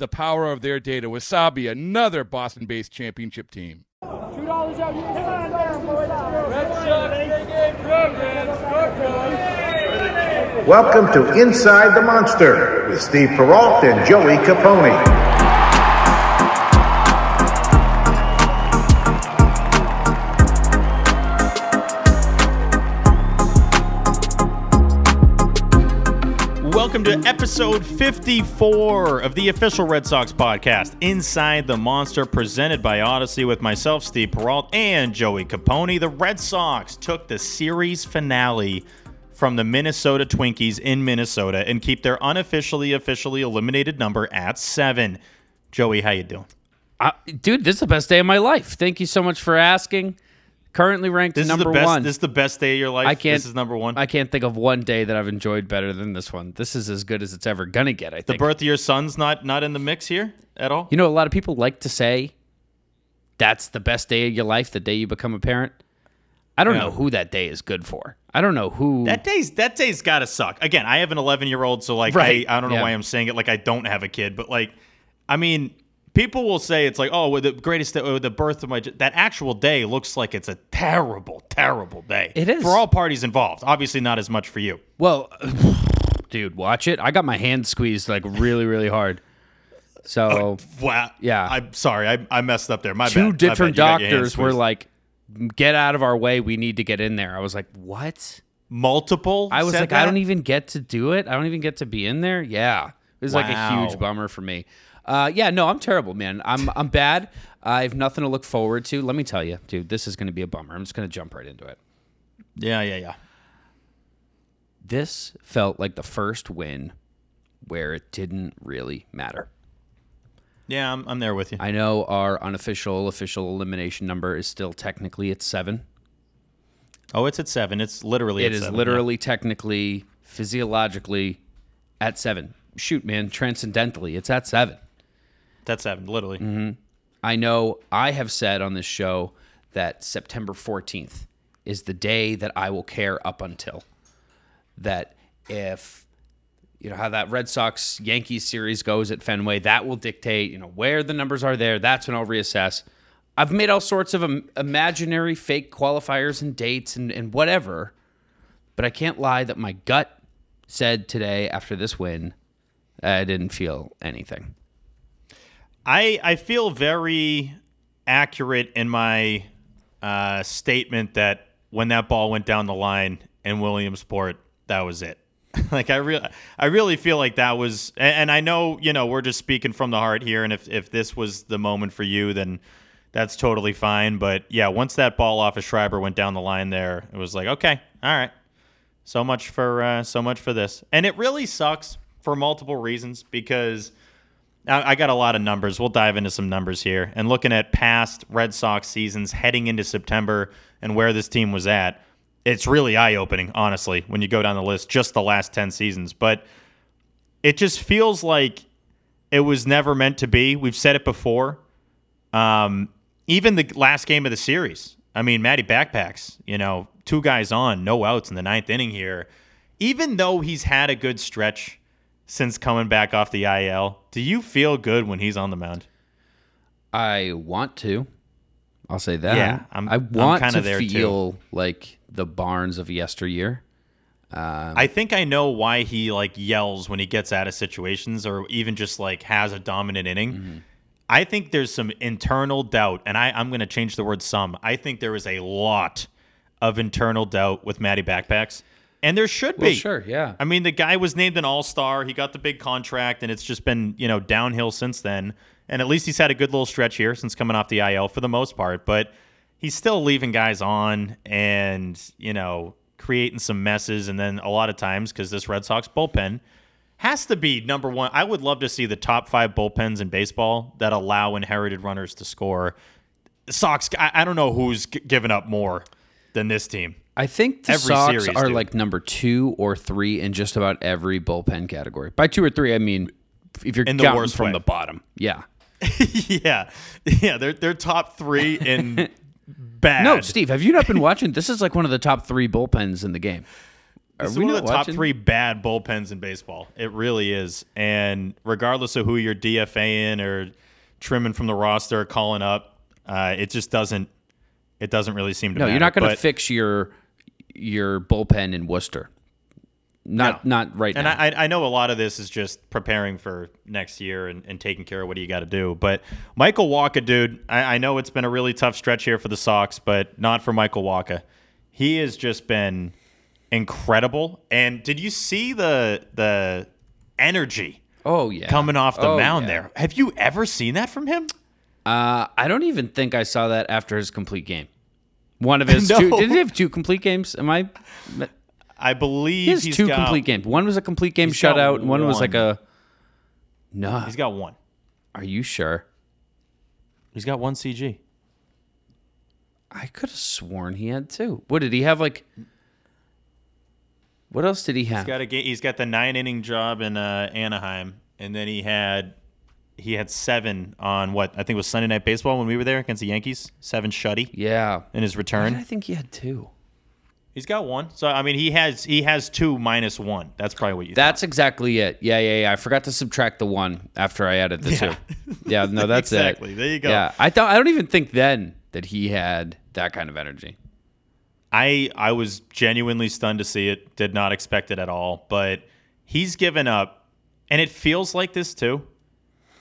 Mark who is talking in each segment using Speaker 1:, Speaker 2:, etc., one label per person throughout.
Speaker 1: the power of their data. Wasabi, another Boston based championship team.
Speaker 2: Welcome to Inside the Monster with Steve Peralt and Joey Capone.
Speaker 3: Welcome to episode 54 of the official Red Sox podcast, Inside the Monster, presented by Audacy with myself, Steve Peralt, and Joey Capone. The Red Sox took the series finale from the Minnesota Twinkies in Minnesota and keep their unofficially officially eliminated number at seven. Joey, how you doing?
Speaker 4: Uh, dude, this is the best day of my life. Thank you so much for asking. Currently ranked
Speaker 3: This
Speaker 4: number
Speaker 3: is the best.
Speaker 4: one.
Speaker 3: This is the best day of your life.
Speaker 4: I can't.
Speaker 3: This is number one.
Speaker 4: I can't think of one day that I've enjoyed better than this one. This is as good as it's ever gonna get. I think the
Speaker 3: birth of your son's not not in the mix here at all.
Speaker 4: you know, a lot of people like to say that's the best day of your life, the day you become a parent. I don't
Speaker 3: Yeah.
Speaker 4: know who that day is good for. I don't know who.
Speaker 3: That day's that day's gotta suck. Again, I have an 11 year old, so like
Speaker 4: Right.
Speaker 3: I, I don't know
Speaker 4: Yeah.
Speaker 3: why I'm saying it like I don't have a kid, but like, I mean, people will say it's like, oh, the greatest, uh, day, oh, the birth of my that actual day looks like it's a terrible, terrible day.
Speaker 4: It is.
Speaker 3: for all parties involved. Obviously, not as much for you.
Speaker 4: well, dude, watch it. I got my hand squeezed like really, really hard. So
Speaker 3: Wow.
Speaker 4: Yeah.
Speaker 3: I'm sorry, I, I messed up there. My
Speaker 4: two
Speaker 3: bad.
Speaker 4: different
Speaker 3: You got your hands
Speaker 4: doctors were like, "Get out of our way. We need to get in there." I was like, "What?"
Speaker 3: multiple.
Speaker 4: I was like, I don't even get to do it. I don't even get to be in there. Yeah, it was like a huge bummer for me. Uh, yeah, no, I'm terrible, man. I'm I'm bad. I have nothing to look forward to. Let me tell you, dude, this is going to be a bummer. I'm just going to jump right into it.
Speaker 3: Yeah, yeah, yeah.
Speaker 4: This felt like the first win where it didn't really matter.
Speaker 3: Yeah, I'm, I'm there with you.
Speaker 4: I know our unofficial official elimination number is still technically at seven.
Speaker 3: oh, it's at seven. It's literally.
Speaker 4: It
Speaker 3: at
Speaker 4: is
Speaker 3: seven, yeah.
Speaker 4: literally, technically, physiologically at seven. Shoot, man, transcendentally, it's at seven.
Speaker 3: That's seven. Literally.
Speaker 4: Mm-hmm. I know I have said on this show that September 14th is the day that I will care up until. That if, you know, how that Red Sox Yankees series goes at Fenway, that will dictate, you know, where the numbers are there. That's when I'll reassess. I've made all sorts of im- imaginary fake qualifiers and dates and, and whatever, but I can't lie that my gut said today after this win, I didn't feel anything.
Speaker 3: I I feel very accurate in my uh, statement that when that ball went down the line in Williamsport, that was it. like I really I really feel like that was, and, and I know you know we're just speaking from the heart here, and if if this was the moment for you, then that's totally fine. But yeah, once that ball off of Schreiber went down the line, there it was like okay, all right. So much for uh, so much for this, and it really sucks for multiple reasons because. I got a lot of numbers. We'll dive into some numbers here. And looking at past Red Sox seasons heading into September and where this team was at, it's really eye opening, honestly, when you go down the list, just the last 10 seasons. But it just feels like it was never meant to be. We've said it before. Um, even the last game of the series, I mean, Matty Backpacks, you know, two guys on, no outs in the ninth inning here. Even though he's had a good stretch since coming back off the IL, do you feel good when he's on the mound?
Speaker 4: I want to. I'll say that.
Speaker 3: Yeah, I'm-
Speaker 4: I
Speaker 3: I'm
Speaker 4: want
Speaker 3: kinda
Speaker 4: to
Speaker 3: there, too.
Speaker 4: feel like the Barnes of yesteryear.
Speaker 3: I think I know why he like yells when he gets out of situations or even just like has a dominant inning.
Speaker 4: Mm-hmm.
Speaker 3: I think there's some internal doubt, and I, I'm going to change the word some. I think there is a lot of internal doubt with Matty Backpacks, and there should
Speaker 4: Well,
Speaker 3: be.
Speaker 4: sure, yeah.
Speaker 3: I mean, the guy was named an All Star. He got the big contract, and it's just been you know downhill since then. And at least he's had a good little stretch here since coming off the IL for the most part. But he's still leaving guys on, and you know creating some messes. And then a lot of times because this Red Sox bullpen has to be number one. I would love to see the top five bullpens in baseball that allow inherited runners to score. Sox, I, I don't know who's g- given up more than this team.
Speaker 4: I think the
Speaker 3: Every
Speaker 4: Sox
Speaker 3: series,
Speaker 4: are
Speaker 3: dude.
Speaker 4: like number two or three in just about every bullpen category. By two or three, I mean if you're
Speaker 3: In the
Speaker 4: counting
Speaker 3: worst
Speaker 4: from
Speaker 3: way.
Speaker 4: the bottom. Yeah.
Speaker 3: yeah, yeah, they're they're top three in bad.
Speaker 4: No, Steve, have you not been watching? This is like one of the top three bullpens in the game. Are
Speaker 3: It's
Speaker 4: we
Speaker 3: one of the top three bad bullpens in baseball. It really is. And regardless of who you're DFAing or trimming from the roster, calling up, uh, it just doesn't. It doesn't really seem to
Speaker 4: No,
Speaker 3: matter.
Speaker 4: you're not going to fix your your bullpen in Worcester. Not
Speaker 3: No.
Speaker 4: not right
Speaker 3: And
Speaker 4: now.
Speaker 3: I, I know a lot of this is just preparing for next year and, and taking care of what you got to do. But Michael Wacha, dude, I, I know it's been a really tough stretch here for the Sox, but not for Michael Wacha. He has just been incredible. And did you see the the energy
Speaker 4: oh yeah,
Speaker 3: coming off the
Speaker 4: Oh,
Speaker 3: mound
Speaker 4: yeah.
Speaker 3: there? Have you ever seen that from him?
Speaker 4: Uh, I don't even think I saw that after his complete game. One of his
Speaker 3: No.
Speaker 4: two. Did he have two complete games? Am I?
Speaker 3: I believe
Speaker 4: He has
Speaker 3: he's
Speaker 4: two
Speaker 3: got,
Speaker 4: complete games. One was a complete game shutout, and one was like a. No,
Speaker 3: He's got one.
Speaker 4: are you sure?
Speaker 3: He's got one CG.
Speaker 4: I could have sworn he had two. What did he have? Like, what else did he have?
Speaker 3: He's got a he's got the nine inning job in uh, Anaheim, and then he had he had seven on what I think was Sunday Night Baseball when we were there against the Yankees. Seven shutty
Speaker 4: yeah,
Speaker 3: in his
Speaker 4: return, I think he had two.
Speaker 3: He's got one. So I mean, he has he has two minus one. That's probably what you.
Speaker 4: That's exactly it. Yeah, yeah, yeah. I forgot to subtract the one after I added the
Speaker 3: Yeah.
Speaker 4: two. Yeah, no, that's
Speaker 3: Exactly.
Speaker 4: it.
Speaker 3: There you go.
Speaker 4: Yeah, I thought I don't even think then that he had that kind of energy.
Speaker 3: I I was genuinely stunned to see it. Did not expect it at all. But he's given up, and it feels like this too,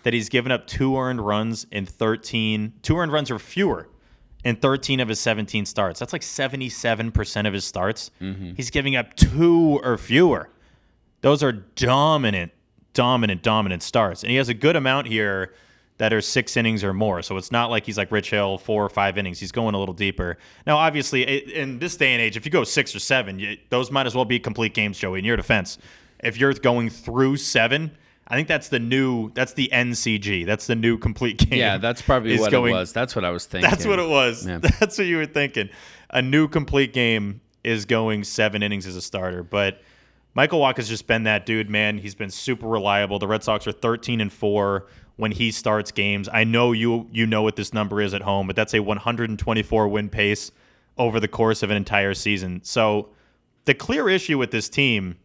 Speaker 3: that he's given up two earned runs in 13, two earned runs or fewer in 13 of his 17 starts. That's like 77% of his starts. Mm-hmm. He's giving up two or fewer. Those are dominant, dominant, dominant starts. And he has a good amount here that are six innings or more. So it's not like he's like Rich Hill, four or five innings. He's going a little deeper. Now, obviously, in this day and age, if you go six or seven, those might as well be complete games, Joey, in your defense. If you're going through seven, I think that's the new, that's the NCG. That's the new complete game.
Speaker 4: Yeah, that's probably what
Speaker 3: going-
Speaker 4: it was. That's what I was thinking.
Speaker 3: That's what it was.
Speaker 4: Yeah.
Speaker 3: That's what you were thinking. A new complete game is going seven innings as a starter. But Michael Wacha has just been that dude, man. He's been super reliable. The Red Sox are 13 and 4 when he starts games. I know you you know what this number is at home, but that's a 124 win pace over the course of an entire season. So the clear issue with this team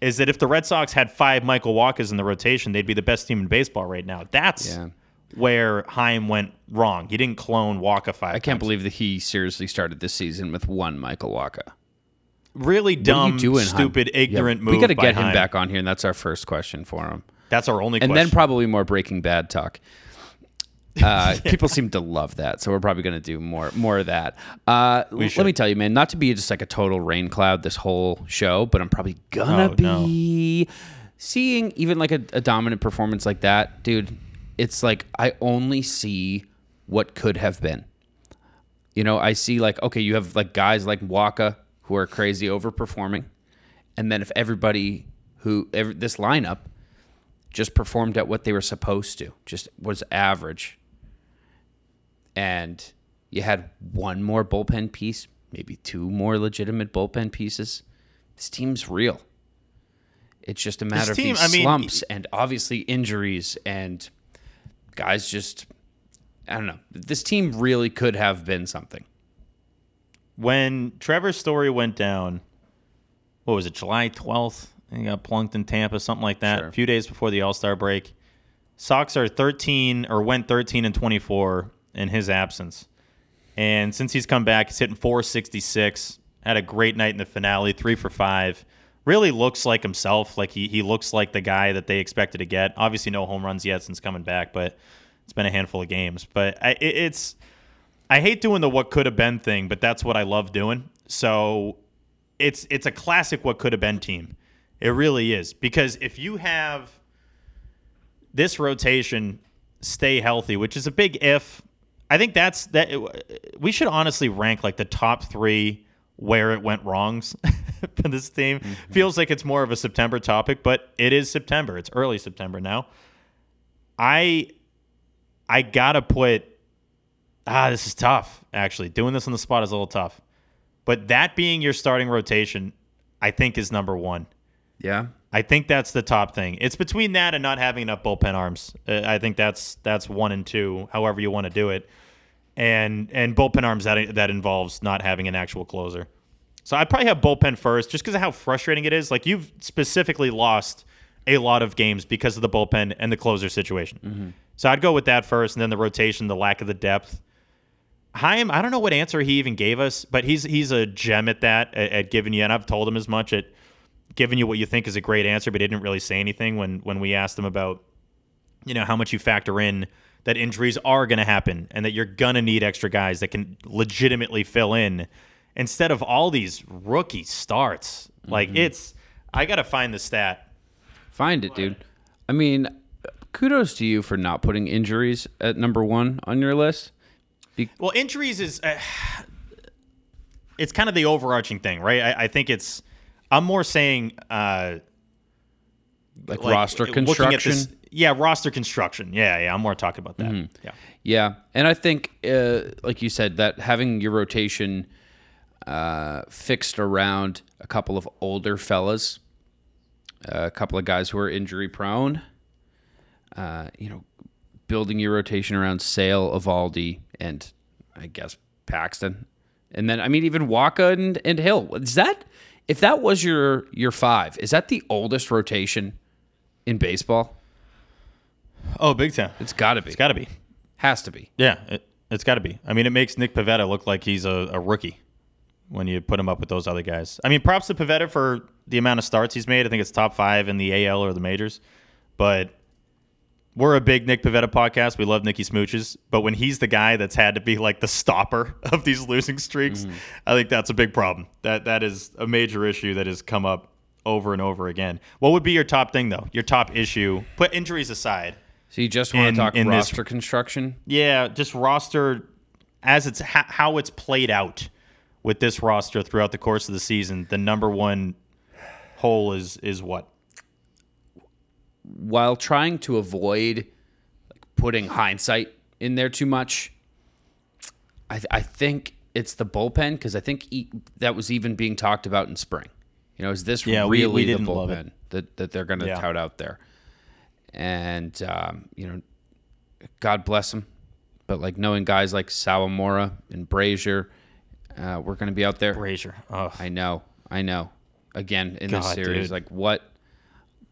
Speaker 3: is that if the Red Sox had five Michael Wachas in the rotation, they'd be the best team in baseball right now. That's
Speaker 4: Yeah.
Speaker 3: where Chaim went wrong. He didn't clone Walker five.
Speaker 4: I can't believe that he seriously started this season with one Michael Wacha.
Speaker 3: really dumb,
Speaker 4: doing, Chaim?
Speaker 3: stupid,
Speaker 4: Yeah,
Speaker 3: ignorant move.
Speaker 4: We got to get him
Speaker 3: Chaim.
Speaker 4: back on here, and that's our first question for him.
Speaker 3: That's our only question.
Speaker 4: and
Speaker 3: question.
Speaker 4: then probably more Breaking Bad talk. Uh, People seem to love that, so we're probably going to do more more of that. Uh, l- let me tell you, man, not to be just like a total rain cloud this whole show, but I'm probably gonna
Speaker 3: Oh, no.
Speaker 4: be seeing even like a, a dominant performance like that, dude. It's like I only see what could have been. You know, I see like okay, you have like guys like Wacha who are crazy overperforming, and then if everybody who every, this lineup just performed at what they were supposed to, just was average, and you had one more bullpen piece, maybe two more legitimate bullpen pieces, this team's real. It's just a matter
Speaker 3: team,
Speaker 4: of these
Speaker 3: I mean,
Speaker 4: slumps and obviously injuries and guys just I don't know. This team really could have been something.
Speaker 3: when Trevor's story went down, what was it, July 12th? He got plunked in Tampa, something like that,
Speaker 4: Sure.
Speaker 3: a few days before the All Star break. Sox are 13 or went 13 and 24 in his absence. And since he's come back, he's hitting 466, Had a great night in the finale, three for five. Really looks like himself. Like he, he looks like the guy that they expected to get. Obviously, no home runs yet since coming back, but it's been a handful of games. But I, it, it's I hate doing the what could have been thing, but that's what I love doing. So it's it's a classic what could have been team. It really is because if you have this rotation stay healthy, which is a big if. I think that's that. We should honestly rank like the top three where it went wrongs for this team. Mm-hmm. Feels like it's more of a September topic, but it is September. It's early September now. I I gotta put ah, this is tough. Actually, doing this on the spot is a little tough. But that being your starting rotation, I think is number one.
Speaker 4: Yeah.
Speaker 3: I think that's the top thing. It's between that and not having enough bullpen arms. Uh, I think that's that's one and two, however you want to do it, and and bullpen arms that that involves not having an actual closer. So I'd probably have bullpen first, just because of how frustrating it is. Like you've specifically lost a lot of games because of the bullpen and the closer situation. Mm-hmm. So I'd go with that first, and then the rotation, the lack of the depth. Chaim, I don't know what answer he even gave us, but he's he's a gem at that at, at giving you, and I've told him as much at giving you what you think is a great answer, but he didn't really say anything when when we asked him about you know how much you factor in that injuries are going to happen and that you're going to need extra guys that can legitimately fill in instead of all these rookie starts. Mm-hmm. Like it's I got to find the stat.
Speaker 4: Find it, dude. I mean, kudos to you for not putting injuries at number 1 on your list.
Speaker 3: Be- well, injuries is uh, it's kind of the overarching thing, right? I, I think it's I'm more saying uh,
Speaker 4: like, like roster construction. This,
Speaker 3: yeah, roster construction. Yeah, yeah. I'm more talking about that.
Speaker 4: Mm-hmm. Yeah, yeah. And I think, uh, like you said, that having your rotation uh, fixed around a couple of older fellas, a couple of guys who are injury prone. Uh, you know, building your rotation around Sale, Eovaldi, and I guess Paxton, and then I mean even Wacha and, and Hill. Is that if that was your your five, is that the oldest rotation in baseball?
Speaker 3: Oh, big time.
Speaker 4: It's got to be.
Speaker 3: It's got to be.
Speaker 4: Has to be.
Speaker 3: Yeah, it, has got to be. I mean, it makes Nick Pivetta look like he's a, a, rookie when you put him up with those other guys. I mean, props to Pivetta for the amount of starts he's made. I think it's top five in the AL or the majors. But we're a big Nick Pivetta podcast. We love Nicky Smooches, but when he's the guy that's had to be like the stopper of these losing streaks, mm-hmm. I think that's a big problem. That that is a major issue that has come up over and over again. What would be your top thing though? Your top issue? Put injuries aside.
Speaker 4: So you just want in, to talk roster this, construction?
Speaker 3: Yeah, just roster as it's ha- how it's played out with this roster throughout the course of the season. The number one hole is is what?
Speaker 4: While trying to avoid putting hindsight in there too much, I, th- I think it's the bullpen because I think e- that was even being talked about in spring. You know, is this yeah, really we, we the bullpen that, that they're going to yeah. tout out there? And, um, you know, God bless them. But like knowing guys like Sawamura and Brasier, uh, we're going to be out there.
Speaker 3: Brasier.
Speaker 4: Oh. I know. I know. Again, in God, this series, dude. like what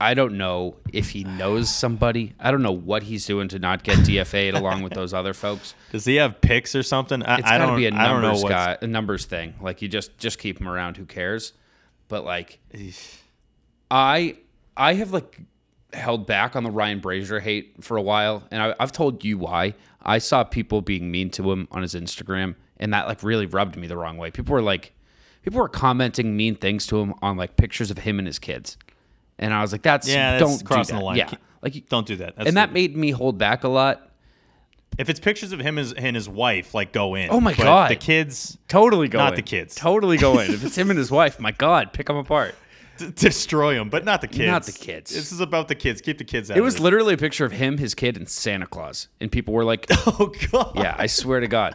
Speaker 4: I don't know if he knows somebody. I don't know what he's doing to not get DFA'd along with those other folks.
Speaker 3: Does he have picks or something?
Speaker 4: I, it's got to be a numbers guy, a numbers thing. Like you just just keep him around. Who cares? But like, I I have like held back on the Ryan Brasier hate for a while, and I, I've told you why. I saw people being mean to him on his Instagram, and that like really rubbed me the wrong way. People were like, people were commenting mean things to him on like pictures of him and his kids. And I was like, that's yeah, that's don't crossing do the line. Yeah, like
Speaker 3: don't do that. That's
Speaker 4: and that made me hold back a lot.
Speaker 3: If it's pictures of him and his wife, like go in.
Speaker 4: Oh my god,
Speaker 3: the kids
Speaker 4: totally go in.
Speaker 3: not
Speaker 4: in.
Speaker 3: the kids,
Speaker 4: totally go in. if it's him and his wife, my god, pick them apart.
Speaker 3: D- destroy them, but not the kids.
Speaker 4: Not the kids.
Speaker 3: This is about the kids. Keep the kids out.
Speaker 4: It was literally a picture of him, his kid, and Santa Claus, and people were like,
Speaker 3: "Oh god."
Speaker 4: Yeah, I swear to God.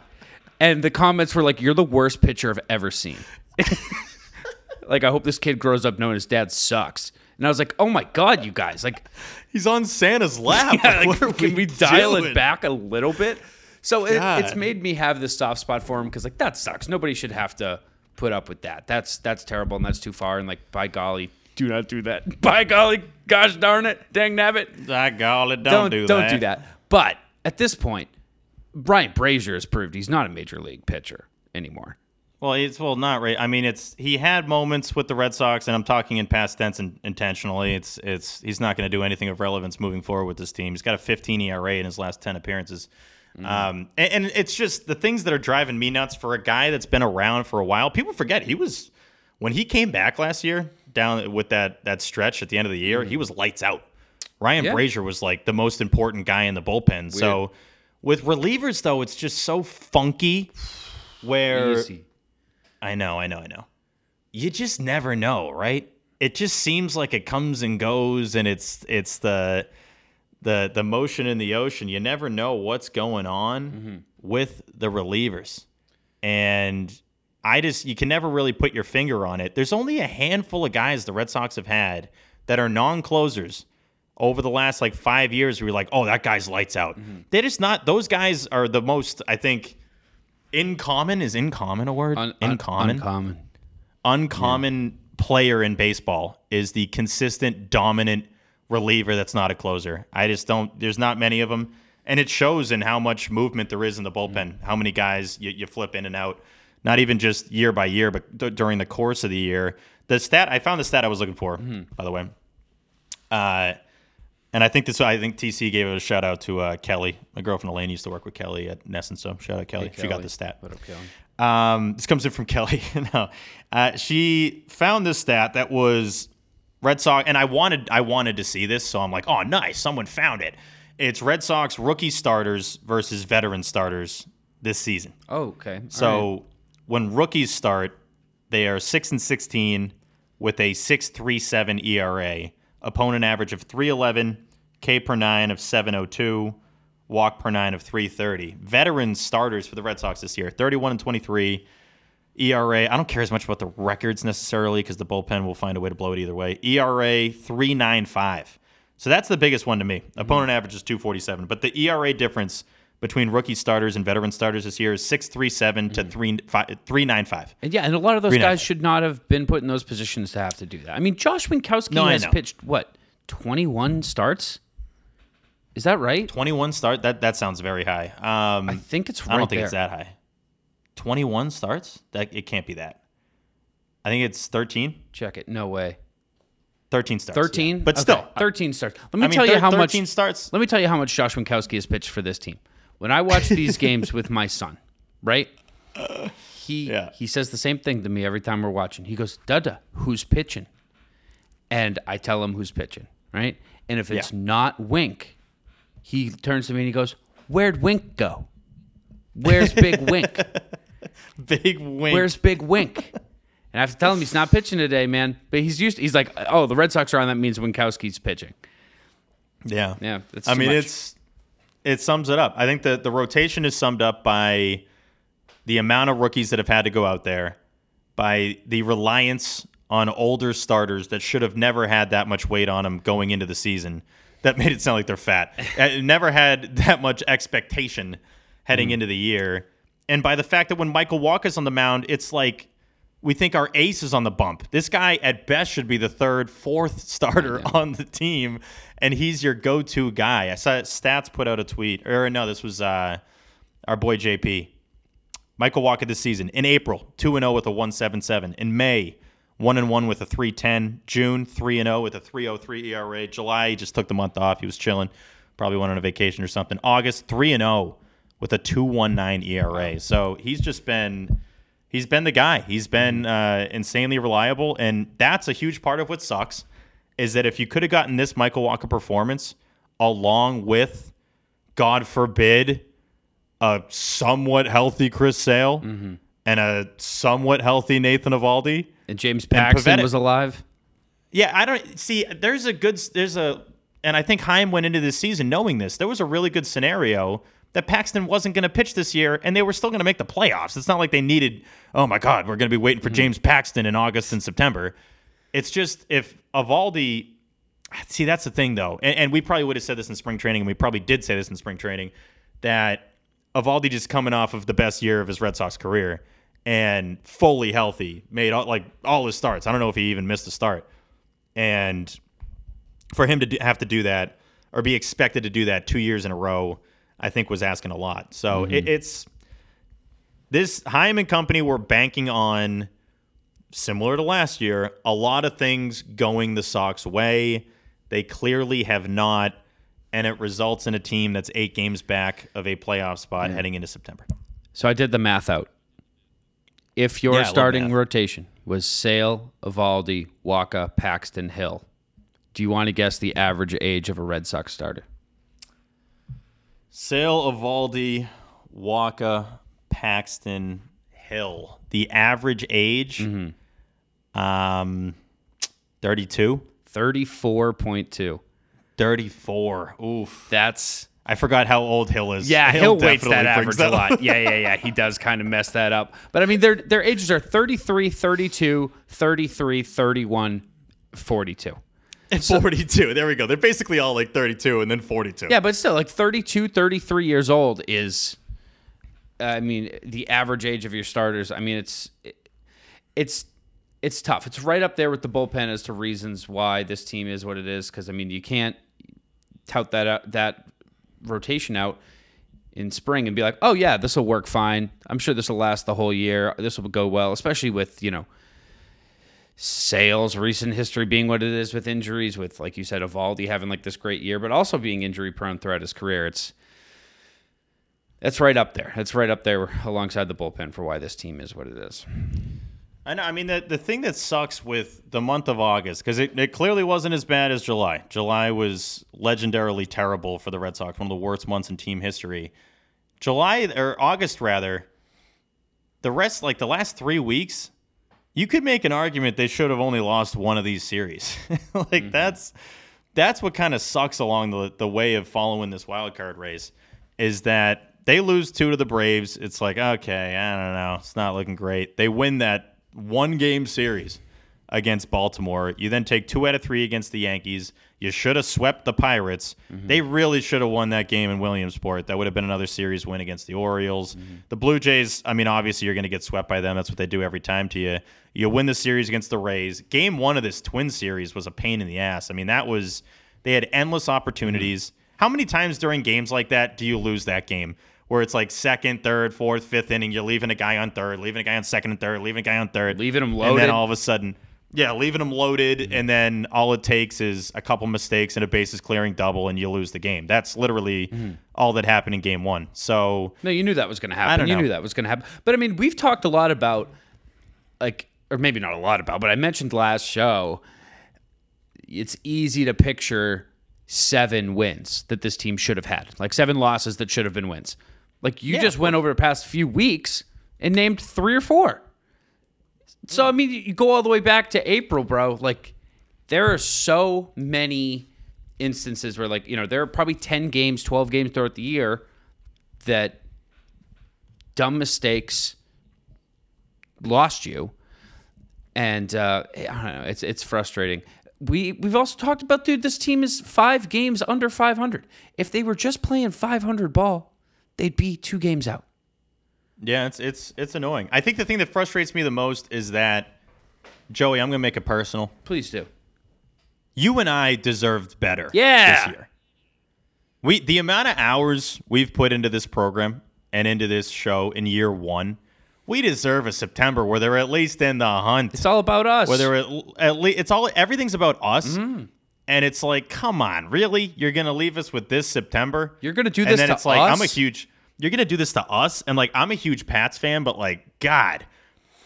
Speaker 4: And the comments were like, "You're the worst picture I've ever seen." like, I hope this kid grows up knowing his dad sucks. And I was like, oh my God, you guys. Like,
Speaker 3: he's on Santa's lap.
Speaker 4: Yeah, like, can we, we dial it back a little bit? So it, it's made me have this soft spot for him because, like, that sucks. Nobody should have to put up with that. That's that's terrible and that's too far. And, like, by golly, do not do that. By golly, gosh darn it, dang nabbit.
Speaker 3: By golly, don't,
Speaker 4: don't
Speaker 3: do
Speaker 4: don't
Speaker 3: that.
Speaker 4: do that. But at this point, Bryant Brasier has proved he's not a major league pitcher anymore.
Speaker 3: Well, it's well not right. I mean, it's he had moments with the Red Sox, and I'm talking in past tense and intentionally. It's it's he's not going to do anything of relevance moving forward with this team. He's got a 15 ERA in his last 10 appearances. Um, and, and it's just the things that are driving me nuts for a guy that's been around for a while. People forget he was when he came back last year down with that that stretch at the end of the year. He was lights out. Ryan
Speaker 4: Yeah.
Speaker 3: Brasier was like the most important guy in the bullpen. So with relievers though, it's just so funky. Where
Speaker 4: Easy.
Speaker 3: I know, I know, I know. You just never know, right? It just seems like it comes and goes, and it's it's the the the motion in the ocean. You never know what's going on mm-hmm. with the relievers, and I just you can never really put your finger on it. There's only a handful of guys the Red Sox have had that are non-closers over the last like five years. Where you're like, oh, that guy's lights out. Mm-hmm. They're just not. Those guys are the most. I think. In common is in common a word?
Speaker 4: Un-
Speaker 3: in
Speaker 4: un-
Speaker 3: common
Speaker 4: Uncommon.
Speaker 3: uncommon player in baseball is the consistent dominant reliever that's not a closer. I just don't there's not many of them and it shows in how much movement there is in the bullpen. How many guys you, you flip in and out not even just year by year but d- during the course of the year. The stat I found the stat I was looking for by the way. Uh and I think this I think TC gave a shout out to uh, Kelly. My girlfriend Elaine used to work with Kelly at NESN, so shout out Kelly. She got
Speaker 4: Kelly.
Speaker 3: the stat.
Speaker 4: What up, Kelly?
Speaker 3: Um, this comes in from Kelly. no, uh, she found this stat that was Red Sox, and I wanted I wanted to see this, so I'm like, oh, nice, someone found it. It's Red Sox rookie starters versus veteran starters this season.
Speaker 4: Oh, okay.
Speaker 3: So when rookies start, they are six and sixteen with a six three seven ERA, opponent average of three eleven, K per nine of seven oh two, walk per nine of three thirty. Veteran starters for the Red Sox this year, thirty one and twenty three. ERA, I don't care as much about the records necessarily because the bullpen will find a way to blow it either way. ERA 395. So that's the biggest one to me. Mm-hmm. Opponent average is 247. But the ERA difference between rookie starters and veteran starters this year is 637 to mm-hmm. 3, fi- 395.
Speaker 4: And yeah, and a lot of those
Speaker 3: Three and a
Speaker 4: guys should not have been put in those positions to have to do that. I mean, Josh Winckowski
Speaker 3: No,
Speaker 4: has pitched what twenty one starts. Is that right?
Speaker 3: 21 start, that, that sounds very high. Um,
Speaker 4: I think it's right
Speaker 3: I don't think
Speaker 4: there.
Speaker 3: it's that high. 21 starts? That It can't be that. I think it's 13.
Speaker 4: Check it. No way.
Speaker 3: 13 starts. yeah.
Speaker 4: Thirteen.
Speaker 3: But
Speaker 4: Okay,
Speaker 3: still,
Speaker 4: thirteen starts. Let me
Speaker 3: I mean,
Speaker 4: tell you how much.
Speaker 3: 13 starts.
Speaker 4: Let me tell you how much Josh Winckowski has pitched for this team. When I watch these games with my son, right? He
Speaker 3: Yeah.
Speaker 4: he says the same thing to me every time we're watching. He goes, "Dada, who's pitching?" And I tell him who's pitching, right? And if it's
Speaker 3: Yeah.
Speaker 4: not Wink, he turns to me and he goes, "Where'd Wink go? Where's Big Wink?
Speaker 3: Big wink.
Speaker 4: Where's Big Wink?" And I have to tell him he's not pitching today, man. But he's used. He's like, "Oh, the Red Sox are on. That means Winckowski's pitching."
Speaker 3: Yeah.
Speaker 4: Yeah, that's
Speaker 3: I mean,
Speaker 4: much.
Speaker 3: it's it sums it up. I think that the rotation is summed up by the amount of rookies that have had to go out there, by the reliance on older starters that should have never had that much weight on them going into the season. That made it sound like they're fat. Uh, never had that much expectation
Speaker 4: Mm.
Speaker 3: heading into the year. And by the fact that when Michael Wacha's on the mound, it's like we think our ace is on the bump. This guy at best should be the third, fourth starter on the team, and he's your go-to guy. I saw Stats put out a tweet, or no, this was uh, our boy JP. Michael Wacha this season in April, two and zero with a one seven seven. In May, one and one with a three ten. June, three and zero with a three zero three ERA. July, he just took the month off. He was chilling, probably went on a vacation or something. August, three and zero with a two one nine ERA. So he's just been he's been the guy. He's been uh, insanely reliable, and that's a huge part of what sucks. Is that if you could have gotten this Michael Wacha performance along with, God forbid, a somewhat healthy Chris Sale and a somewhat healthy Nathan Eovaldi.
Speaker 4: And James Paxton
Speaker 3: Pavetic-
Speaker 4: was alive.
Speaker 3: Yeah, I don't see. There's a good. There's a, and I think Chaim went into this season knowing this. There was a really good scenario that Paxton wasn't going to pitch this year, and they were still going to make the playoffs. It's not like they needed. Oh my God, we're going to be waiting for mm-hmm. James Paxton in August and September. It's just if Eovaldi. See, that's the thing though, and, and we probably would have said this in spring training, and we probably did say this in spring training, that Eovaldi just coming off of the best year of his Red Sox career and fully healthy, made all, like all his starts. I don't know if he even missed a start and for him to do, have to do that or be expected to do that two years in a row, I think was asking a lot. So it, mm-hmm. it's this Chaim and company were banking on similar to last year, a lot of things going the Sox way. They clearly have not, and it results in a team that's eight games back of a playoff spot heading into September.
Speaker 4: So I did the math out. If your
Speaker 3: Yeah,
Speaker 4: starting rotation was Sale, Eovaldi, Wacha, Paxton, Hill, do you want to guess the average age of a Red Sox starter?
Speaker 3: Sale, Eovaldi, Wacha, Paxton, Hill. The average age, um, 32,
Speaker 4: 34.2.
Speaker 3: 34. Oof.
Speaker 4: That's
Speaker 3: I forgot how old Hill is.
Speaker 4: yeah, he'll, weights that average a lot. Yeah, yeah, yeah. He does kind of mess that up. But I mean their their ages are 33, 32, 33, 31, 42.
Speaker 3: And 42. There we go. They're basically all like 32 and then 42.
Speaker 4: Yeah, but still, like 32, 33 years old is, I mean, the average age of your starters. I mean, it's it's it's tough. It's right up there with the bullpen as to reasons why this team is what it is. Because I mean, you can't tout that out, that rotation out in spring and be like, oh yeah, this will work fine. I'm sure this will last the whole year. This will go well, especially with you know Sale's recent history being what it is with injuries with like you said Eovaldi having like this great year but also being injury prone throughout his career it's it's right up there it's right up there alongside the bullpen for why this team is what it is
Speaker 3: I know. I mean, the, the thing that sucks with the month of August, because it, it clearly wasn't as bad as July. July was legendarily terrible for the Red Sox, one of the worst months in team history. July, or August rather, the rest, like the last three weeks, you could make an argument they should have only lost one of these series. like mm-hmm. that's that's what kind of sucks along the the way of following this wild card race is that they lose two to the Braves. It's like okay, I don't know, it's not looking great. They win that one game series against Baltimore. You then take two out of three against the Yankees. You should have swept the Pirates. Mm-hmm. They really should have won that game in Williamsport. That would have been another series win against the Orioles. Mm-hmm. The Blue Jays, I mean, obviously you're going to get swept by them. That's what they do every time to you. You win the series against the Rays. Game one of this twin series was a pain in the ass. I mean, that was, they had endless opportunities. Mm-hmm. How many times during games like that do you lose that game? Where it's like second, third, fourth, fifth inning, you're leaving a guy on third, leaving a guy on second and third, leaving a guy on third,
Speaker 4: Leaving him loaded, and
Speaker 3: then all of a sudden, yeah, leaving them loaded, mm-hmm. and then all it takes is a couple mistakes and a bases clearing double, and you lose the game. That's literally mm-hmm. all that happened in game one. So
Speaker 4: no you knew that was going to happen.
Speaker 3: don't
Speaker 4: you
Speaker 3: know.
Speaker 4: knew that was going to happen. But i mean we've talked a lot about like or maybe not a lot about but i mentioned last show it's easy to picture seven wins that this team should have had. Like seven losses that should have been wins like you
Speaker 3: Yeah,
Speaker 4: just went over the past few weeks and named three or four so i mean you go all the way back to april bro like there are so many instances where like you know there are probably 10 games 12 games throughout the year that dumb mistakes lost you and uh, I don't know. It's it's frustrating. We we've also talked about, dude. This team is five games under 500. If they were just playing 500 ball, they'd be two games out.
Speaker 3: yeah, it's it's it's annoying. I think the thing that frustrates me the most is that Joey, I'm gonna make it personal.
Speaker 4: Please do.
Speaker 3: You and I deserved better.
Speaker 4: Yeah.
Speaker 3: this year. We the amount of hours we've put into this program and into this show in year one, we deserve a September where they're at least in the hunt.
Speaker 4: It's all about us.
Speaker 3: where they're at, at least it's all everything's about us.
Speaker 4: Mm-hmm.
Speaker 3: And it's like, come on, really? You're gonna leave us with this September?
Speaker 4: You're gonna do this?
Speaker 3: and
Speaker 4: then
Speaker 3: it's like, I'm a huge. You're gonna do this to us, and like, I'm a huge Pats fan, but like, God,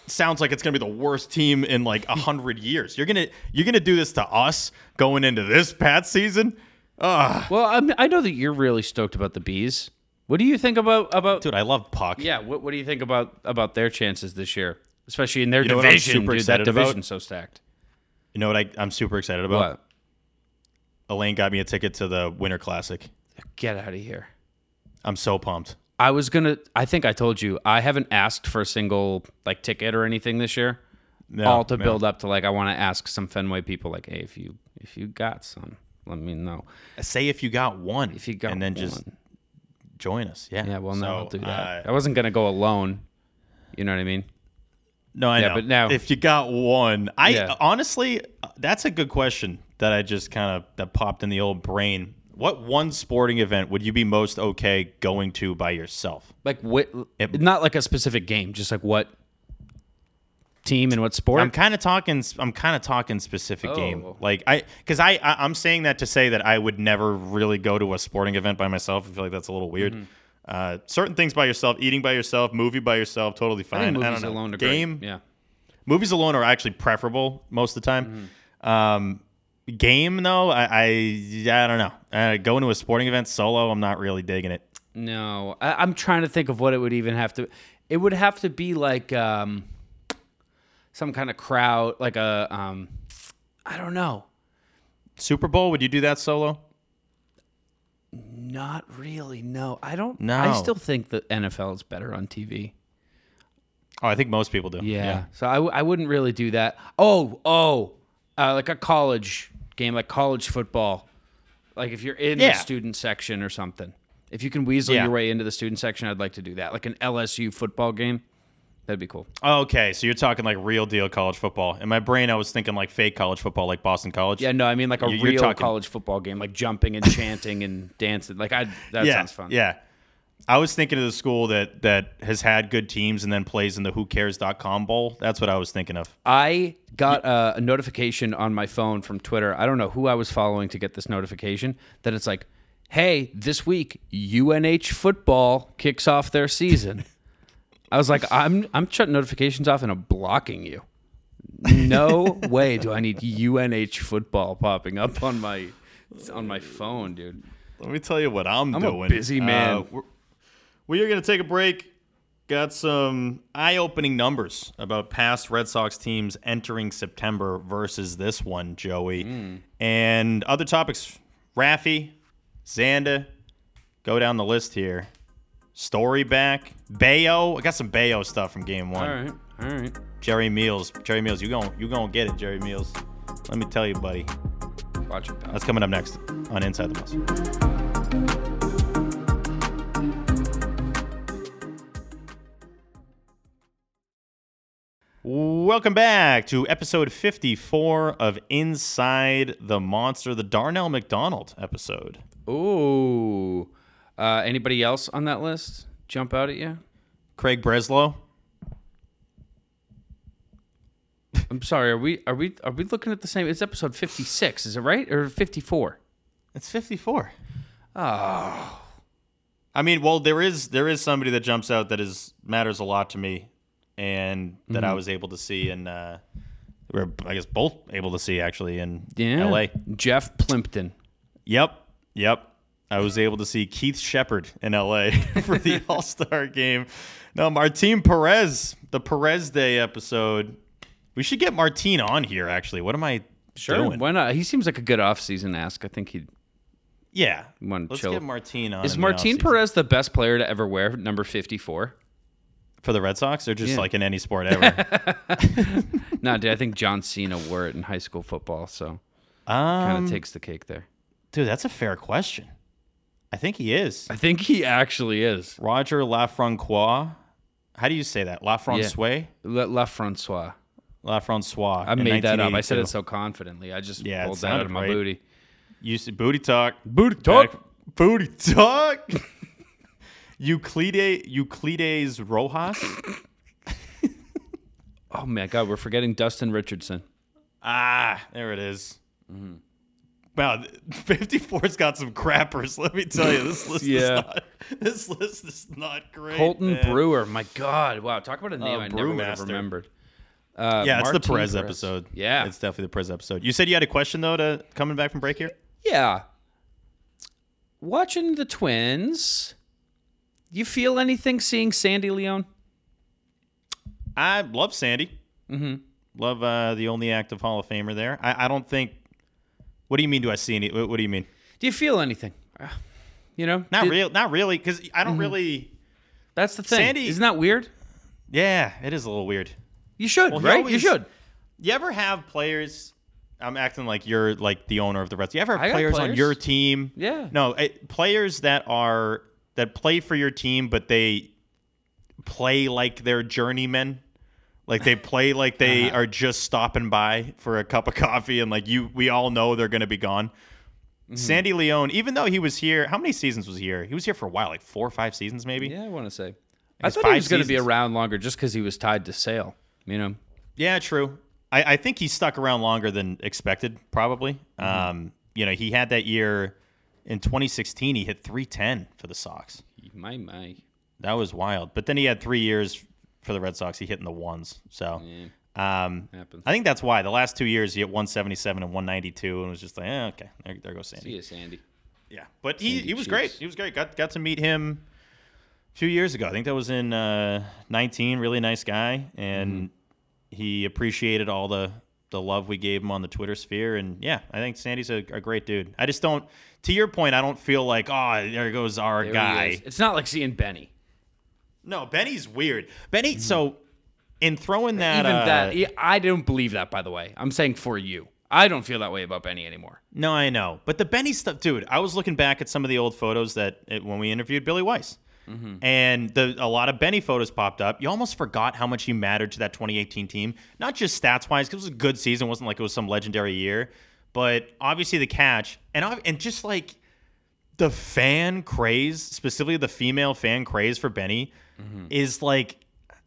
Speaker 3: sounds like it's gonna be the worst team in like a hundred years. You're gonna you're gonna do this to us going into this Pats season? Ugh.
Speaker 4: well, I'm, I know that you're really stoked about the bees. What do you think about about?
Speaker 3: Dude, I love Puck.
Speaker 4: yeah. What, what do you think about about their chances this year, especially in their
Speaker 3: You know
Speaker 4: division?
Speaker 3: super
Speaker 4: dude, that division's so stacked.
Speaker 3: You know what I, I'm super excited about?
Speaker 4: What?
Speaker 3: Elaine got me a ticket to the Winter Classic.
Speaker 4: Get out of here.
Speaker 3: I'm so pumped.
Speaker 4: I was gonna. I think I told you I haven't asked for a single like ticket or anything this year.
Speaker 3: No,
Speaker 4: all to
Speaker 3: no.
Speaker 4: build up to like I want to ask some Fenway people like, hey, if you if you got some, let me know.
Speaker 3: Say if you got one.
Speaker 4: If you got
Speaker 3: and then just join us. Yeah.
Speaker 4: yeah, well, no,
Speaker 3: So,
Speaker 4: I'll do that.
Speaker 3: uh,
Speaker 4: I wasn't gonna go alone. You know what I mean?
Speaker 3: no, I
Speaker 4: Yeah,
Speaker 3: know.
Speaker 4: but now-
Speaker 3: if you got one, I
Speaker 4: Yeah.
Speaker 3: honestly, that's a good question that I just kind of that popped in the old brain. What one sporting event would you be most okay going to by yourself?
Speaker 4: Like what?
Speaker 3: It-
Speaker 4: not like a specific game, just like what team and what sport.
Speaker 3: I'm kind of talking. I'm kind of talking specific game.
Speaker 4: Oh.
Speaker 3: Like I, because I, I, I'm saying that to say that I would never really go to a sporting event by myself. I feel like that's a little weird.
Speaker 4: Mm-hmm.
Speaker 3: Uh, certain things by yourself, eating by yourself, movie by yourself, totally
Speaker 4: I
Speaker 3: fine.
Speaker 4: think movies
Speaker 3: don't know.
Speaker 4: alone are great.
Speaker 3: game.
Speaker 4: Yeah.
Speaker 3: Movies alone are actually preferable most of the time.
Speaker 4: Mm-hmm.
Speaker 3: Um, game though, I, I, I don't know. Uh, going to a sporting event solo, I'm not really digging it.
Speaker 4: No, I, I'm trying to think of what it would even have to. It would have to be like um, some kind of crowd, like a um, I don't know.
Speaker 3: Super Bowl, would you do that solo?
Speaker 4: Not really. No, I don't.
Speaker 3: No.
Speaker 4: I still think the NFL is better on TV.
Speaker 3: Oh, I think most people do.
Speaker 4: Yeah. So I, w- I wouldn't really do that. Oh, oh, uh, like a college game, like college football. Like if you're in
Speaker 3: Yeah.
Speaker 4: the student section or something. If you can weasel
Speaker 3: Yeah.
Speaker 4: your way into the student section, I'd like to do that. Like an LSU football game. That'd be cool.
Speaker 3: Okay, so you're talking like real deal college football. In my brain, I was thinking like fake college football, like Boston College.
Speaker 4: Yeah, no, I mean like a
Speaker 3: You- you're
Speaker 4: real college football game, like jumping and chanting and dancing. Like I, that
Speaker 3: yeah,
Speaker 4: sounds fun.
Speaker 3: Yeah. I was thinking of the school that that has had good teams and then plays in the WhoCares.com bowl. That's what I was thinking of.
Speaker 4: I got a, a notification on my phone from Twitter. I don't know who I was following to get this notification that it's like, hey, this week UNH football kicks off their season. I was like, I'm I'm shutting notifications off and I'm blocking you. No way do I need UNH football popping up on my on my phone, dude.
Speaker 3: Let me tell you what I'm,
Speaker 4: I'm a
Speaker 3: doing.
Speaker 4: busy man.
Speaker 3: Uh, we're- we are going to take a break. Got some eye-opening numbers about past Red Sox teams entering September versus this one, Joey,
Speaker 4: Hmm.
Speaker 3: and other topics. Raffy, Xander, go down the list here. Story back, Bayo. I got some Bayo stuff from Game One.
Speaker 4: All right, all right.
Speaker 3: Jerry Meals, Jerry Meals, you gon' you gonna get it, Jerry Meals. Let me tell you, buddy.
Speaker 4: Watch it.
Speaker 3: That's coming up next on Inside the Bus. Welcome back to episode 54 of Inside the Monster, the Darnell McDonald episode.
Speaker 4: Ooh. Uh, anybody else on that list jump out at you?
Speaker 3: Craig Breslow.
Speaker 4: I'm sorry. Are we are we are we looking at the same? It's episode 56. Is it right or 54?
Speaker 3: It's 54. Oh. I mean, well, there is there is somebody that jumps out that is matters a lot to me, and that I was able to see, and uh, we we're I guess both able to see actually in
Speaker 4: Yeah.
Speaker 3: L.A.
Speaker 4: Jeff Plympton.
Speaker 3: Yep, yep. I was able to see Keith Shepherd in L.A. for the All Star game. No, Martin Perez, the Perez Day episode. We should get Martin on here. Actually, what am I doing? Sure.
Speaker 4: Why not? He seems like a good off-season ask. I think he'd
Speaker 3: Yeah,
Speaker 4: want to
Speaker 3: let's
Speaker 4: chill.
Speaker 3: get Martin on.
Speaker 4: Is
Speaker 3: in
Speaker 4: Martin. Perez the best player to ever wear number 54?
Speaker 3: For the Red Sox, or just
Speaker 4: Yeah.
Speaker 3: like in any sport ever?
Speaker 4: no, dude. I think John Cena wore it in high school football, so kind
Speaker 3: um,
Speaker 4: of takes the cake there.
Speaker 3: dude, that's a fair question. I think he is.
Speaker 4: I think he actually is.
Speaker 3: Roger Lafrancois. How do you say that? Lafrancois?
Speaker 4: La, La Francois.
Speaker 3: Lafrancois.
Speaker 4: I made that up. I said it so confidently. I just
Speaker 3: Yeah,
Speaker 4: pulled that out of my
Speaker 3: right.
Speaker 4: booty.
Speaker 3: You said booty talk.
Speaker 4: Booty
Speaker 3: Back- Booty talk. Euclide, Euclides Rojas.
Speaker 4: Oh my God, we're forgetting Dustin Richardson.
Speaker 3: Ah, there it is.
Speaker 4: Mm-hmm.
Speaker 3: Wow, 54's got some crappers. Let me tell you, this list
Speaker 4: Yeah.
Speaker 3: is not. This list is not great.
Speaker 4: Colton
Speaker 3: man.
Speaker 4: Brewer. My God, wow! Talk about a name
Speaker 3: Oh,
Speaker 4: I never would have remembered. Uh,
Speaker 3: Yeah, it's the
Speaker 4: Martin
Speaker 3: Perez episode.
Speaker 4: Yeah,
Speaker 3: it's definitely the Perez episode. You said you had a question though to coming back from break here.
Speaker 4: yeah. Watching the Twins, you feel anything seeing Sandy León?
Speaker 3: I love Sandy. Mm-hmm. Love uh, the only active Hall of Famer there. I, I don't think. What do you mean? Do I see any? What, do you mean?
Speaker 4: Do you feel anything? Uh, You know,
Speaker 3: Not real. Not really, because I don't really.
Speaker 4: That's the thing.
Speaker 3: Sandy-
Speaker 4: Isn't that weird?
Speaker 3: Yeah, it is a little weird.
Speaker 4: You should,
Speaker 3: Well,
Speaker 4: right?
Speaker 3: always-
Speaker 4: you should.
Speaker 3: You ever have players? I'm acting like you're like the owner of the Reds. You ever have
Speaker 4: got
Speaker 3: players, on your team?
Speaker 4: Yeah.
Speaker 3: No, it, players that are that play for your team, but they play like they're journeymen. Like they play like they
Speaker 4: Uh-huh.
Speaker 3: are just stopping by for a cup of coffee, and like you, we all know they're going to be gone. Sandy León, even though he was here, how many seasons was he here? He was here for a while, like four or five seasons, maybe.
Speaker 4: Yeah, I want to say. I thought he was going to be around longer just because he was tied to Sale. You know,
Speaker 3: Yeah, true. I, I think he stuck around longer than expected, probably.
Speaker 4: Mm-hmm.
Speaker 3: Um, you know, he had that year in 2016, he hit 310 for the Sox.
Speaker 4: my my.
Speaker 3: That was wild. But then he had three years for the Red Sox. He hit in the ones. So um,
Speaker 4: Happens.
Speaker 3: I think that's why. The last two years, he hit 177 and 192, and it was just like, eh, okay, there, there goes Sandy.
Speaker 4: See you, Sandy.
Speaker 3: Yeah, but he,
Speaker 4: Sandy
Speaker 3: he was
Speaker 4: Cheeks.
Speaker 3: great. He was great. Got got to meet him a few years ago. I think that was in uh, 19. Really nice guy, and
Speaker 4: Mm-hmm.
Speaker 3: he appreciated all the the love we gave him on the Twitter sphere. And yeah, I think Sandy's a, a great dude. I just don't. To your point, I don't feel like oh there goes our
Speaker 4: There
Speaker 3: guy.
Speaker 4: It's not like seeing Benny.
Speaker 3: No, Benny's weird. Benny. So in throwing that,
Speaker 4: Even
Speaker 3: uh,
Speaker 4: that, I don't believe that. By the way, I'm saying for you. I don't feel that way about Benny anymore.
Speaker 3: No, I know, but the Benny stuff, dude. I was looking back at some of the old photos that it, when we interviewed Billy Weiss, Mm-hmm. and the, a lot of Benny photos popped up. You almost forgot how much he mattered to that 2018 team, not just stats wise, because it was a good season. It wasn't like it was some legendary year, but obviously the catch and and just like the fan craze, specifically the female fan craze for Benny, mm-hmm. is like.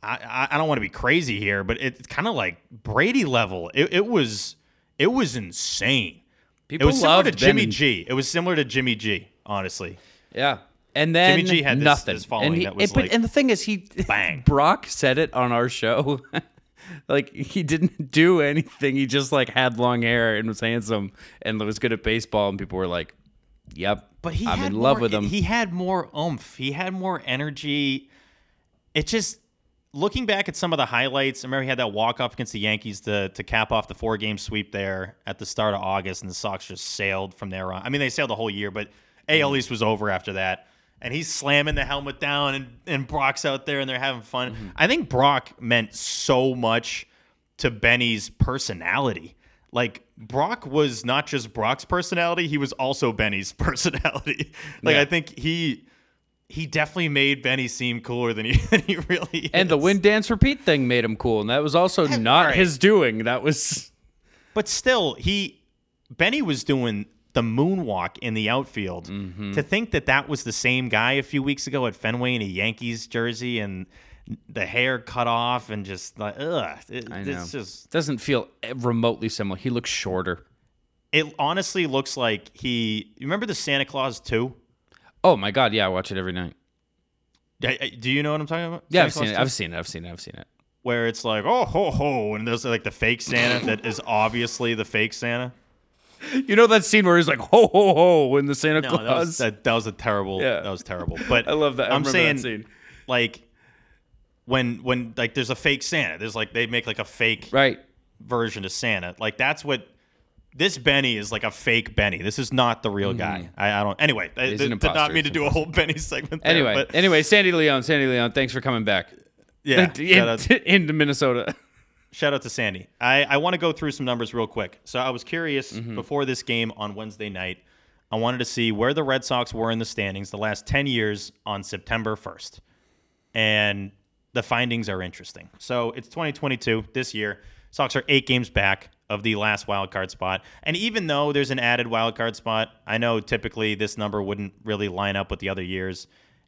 Speaker 3: I, I- don't want to be crazy here, but it's kind of like Brady level. It, it was it was insane.
Speaker 4: People
Speaker 3: It was similar to Jimmy
Speaker 4: Benny.
Speaker 3: G. It was similar to Jimmy G. Honestly,
Speaker 4: Yeah. And then
Speaker 3: Jimmy G had this-
Speaker 4: nothing.
Speaker 3: this following
Speaker 4: and, he,
Speaker 3: that was
Speaker 4: and- but-
Speaker 3: like,
Speaker 4: and the thing is, he
Speaker 3: bang.
Speaker 4: Brock said it on our show. like he didn't do anything. He just like had long hair and was handsome and was good at baseball. And people were like, "Yep,
Speaker 3: but he
Speaker 4: I'm in love with him."
Speaker 3: He had more oomph. He had more energy. It just looking back at some of the highlights. I remember he had that walk off against the Yankees to to cap off the four game sweep there at the start of August, and the Sox just sailed from there on. I mean, they sailed the whole year, but AL East was over after that. And he's slamming the helmet down, and, and Brock's out there, and they're having fun.
Speaker 4: Mm-hmm.
Speaker 3: I think Brock meant so much to Benny's personality. Like Brock was not just Brock's personality, he was also Benny's personality. like
Speaker 4: Yeah.
Speaker 3: I think he he definitely made Benny seem cooler than he, than he really is.
Speaker 4: and the wind dance repeat thing made him cool, and that was also not
Speaker 3: right.
Speaker 4: his doing. That was
Speaker 3: But still, he Benny was doing the moonwalk in the outfield.
Speaker 4: Mm-hmm.
Speaker 3: To think that that was the same guy a few weeks ago at Fenway in a Yankees jersey and the hair cut off and just like ugh, it, it's just
Speaker 4: doesn't feel remotely similar. He looks shorter.
Speaker 3: it honestly looks like he. You remember the Santa Claus two?
Speaker 4: Oh my god, yeah, I watch it every night.
Speaker 3: Do you know what I'm talking about?
Speaker 4: Yeah,
Speaker 3: Santa
Speaker 4: I've
Speaker 3: Claus
Speaker 4: seen
Speaker 3: 2?
Speaker 4: it. I've seen it. I've seen it. I've seen it.
Speaker 3: Where it's like oh ho ho, and there's like the fake Santa that is obviously the fake Santa.
Speaker 4: You know that scene where he's like ho ho ho in the Santa
Speaker 3: No,
Speaker 4: Claus.
Speaker 3: that was that, that was a terrible.
Speaker 4: Yeah.
Speaker 3: That was terrible. But
Speaker 4: I love that. I
Speaker 3: I'm
Speaker 4: remember
Speaker 3: saying
Speaker 4: that scene.
Speaker 3: like when when like there's a fake Santa. There's like they make like a fake
Speaker 4: Right.
Speaker 3: version of Santa. Like that's what this Benny is like a fake Benny. This is not the real guy. Mm. I, I don't. Anyway, I did, did not mean to do a whole Benny segment. There,
Speaker 4: Anyway,
Speaker 3: but
Speaker 4: anyway, Sandy León, Sandy León, thanks for coming back.
Speaker 3: yeah.
Speaker 4: In- into Minnesota.
Speaker 3: Shout out to Sandy. I, I want to go through some numbers real quick. So I was curious
Speaker 4: Mm-hmm.
Speaker 3: before this game on Wednesday night. I wanted to see where the Red Sox were in the standings the last 10 years on September 1st. And the findings are interesting. So it's 2022 this year. Sox are eight games back of the last wild card spot. And even though there's an added wild card spot, I know typically this number wouldn't really line up with the other years.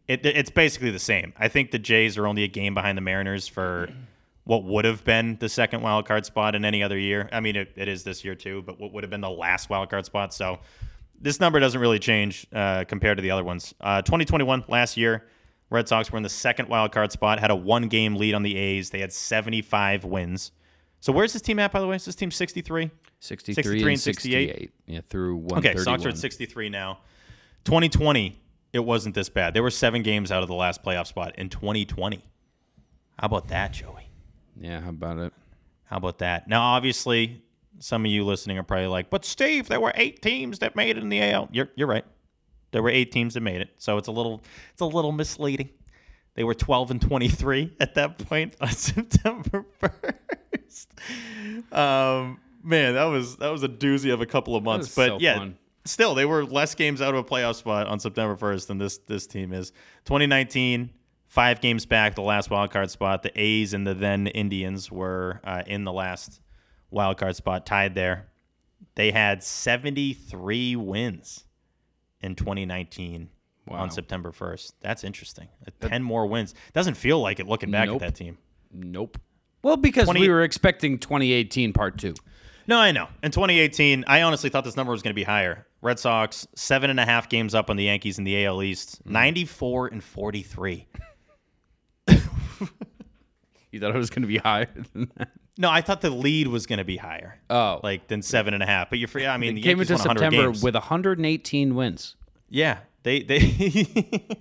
Speaker 3: It, it's basically the same. I think the Jays are only a game behind the Mariners for what would have been the second wild card spot in any other year. I mean, it, it is this year too, but what would have been the last wild card spot. So this number doesn't really change uh, compared to the other ones. Uh, 2021, last year, Red Sox were in the second wild card spot, had a one game lead on the A's. They had 75 wins. So where's this team at, by the way? Is this team 63?
Speaker 4: 63,
Speaker 3: 63
Speaker 4: and
Speaker 3: and 68.
Speaker 4: 68. Yeah, through one.
Speaker 3: Okay,
Speaker 4: 131.
Speaker 3: Sox are at 63 now. 2020, it wasn't this bad. They were seven games out of the last playoff spot in 2020. How about that, Joey?
Speaker 4: Yeah, how about it?
Speaker 3: How about that? Now, obviously, some of you listening are probably like, "But Steve, there were eight teams that made it in the AL." You're you're right. There were eight teams that made it, so it's a little it's a little misleading. They were 12 and 23 at that point on September 1st. Um, man, that was that was a doozy of a couple of months, but
Speaker 4: so
Speaker 3: yeah,
Speaker 4: fun.
Speaker 3: still they were less games out of a playoff spot on September 1st than this this team is. 2019, five games back, the last wild card spot. The A's and the then Indians were uh, in the last wild card spot, tied there. They had 73 wins in 2019
Speaker 4: Wow.
Speaker 3: on September 1st. That's interesting. Uh, 10 more wins. Doesn't feel like it looking back
Speaker 4: Nope.
Speaker 3: at that team.
Speaker 4: Nope. Well, because
Speaker 3: 20
Speaker 4: we were expecting 2018 part two.
Speaker 3: No, I know. In 2018, I honestly thought this number was going to be higher. Red Sox, seven and a half games up on the Yankees in the AL East,
Speaker 4: Mm.
Speaker 3: 94 and 43.
Speaker 4: You thought it was going to be higher than that?
Speaker 3: No, I thought the lead was going to be higher.
Speaker 4: Oh.
Speaker 3: Like than seven and a half. But you're free. I mean, the
Speaker 4: It came
Speaker 3: Yankees
Speaker 4: into
Speaker 3: won 100
Speaker 4: September
Speaker 3: games.
Speaker 4: with 118 wins.
Speaker 3: Yeah, they they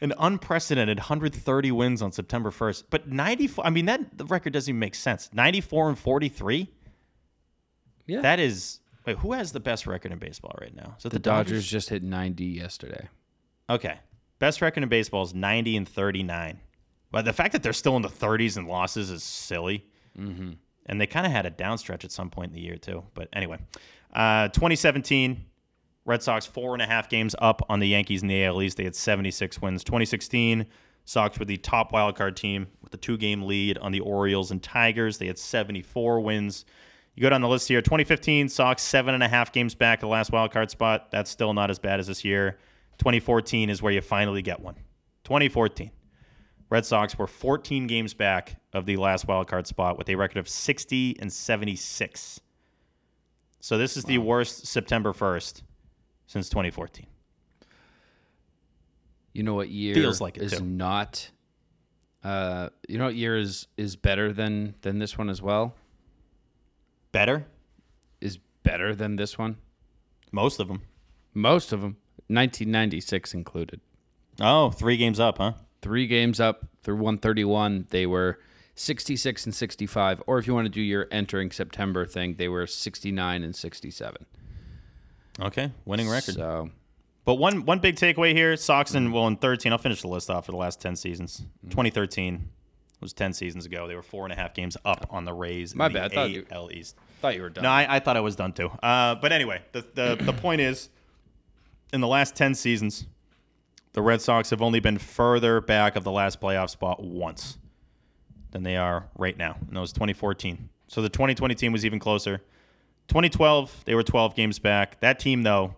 Speaker 3: an unprecedented 130 wins on September 1st. But 94. I mean, that the record doesn't even make sense. 94 and 43.
Speaker 4: Yeah.
Speaker 3: That is. Wait, who has the best record in baseball right now? Is it
Speaker 4: the Dodgers just hit 90 yesterday.
Speaker 3: Okay. Best record in baseball is 90 and 39. But the fact that they're still in the 30s and losses is silly. Mm-hmm. And they kind of had a downstretch at some point in the year, too. But anyway, uh, 2017, Red Sox four and a half games up on the Yankees in the AL East. They had 76 wins. 2016, Sox were the top wild card team with a two game lead on the Orioles and Tigers. They had 74 wins. You go down the list here. 2015, Sox seven and a half games back at the last wild card spot. That's still not as bad as this year. 2014 is where you finally get one. 2014. Red Sox were 14 games back of the last wild card spot with a record of 60 and 76. So this is the worst September 1st since 2014.
Speaker 4: You know what year
Speaker 3: Feels like it,
Speaker 4: is
Speaker 3: too.
Speaker 4: not uh you know what year is is better than than this one as well?
Speaker 3: Better?
Speaker 4: Is better than this one?
Speaker 3: Most of them.
Speaker 4: Most of them 1996 included.
Speaker 3: Oh, three games up, huh?
Speaker 4: 3 games up through 131, they were 66 and 65 or if you want to do your entering September thing, they were 69 and 67.
Speaker 3: Okay, winning record.
Speaker 4: So,
Speaker 3: But one one big takeaway here: Sox in well in 13. I'll finish the list off for the last 10 seasons.
Speaker 4: Mm-hmm.
Speaker 3: 2013 was 10 seasons ago. They were four and a half games up on the Rays.
Speaker 4: My
Speaker 3: in the
Speaker 4: bad. I thought you-
Speaker 3: East.
Speaker 4: thought you were done.
Speaker 3: No, I, I thought I was done too. Uh, but anyway, the, the the point is, in the last 10 seasons, the Red Sox have only been further back of the last playoff spot once than they are right now, and that was 2014. So the 2020 team was even closer. 2012, they were 12 games back. That team, though,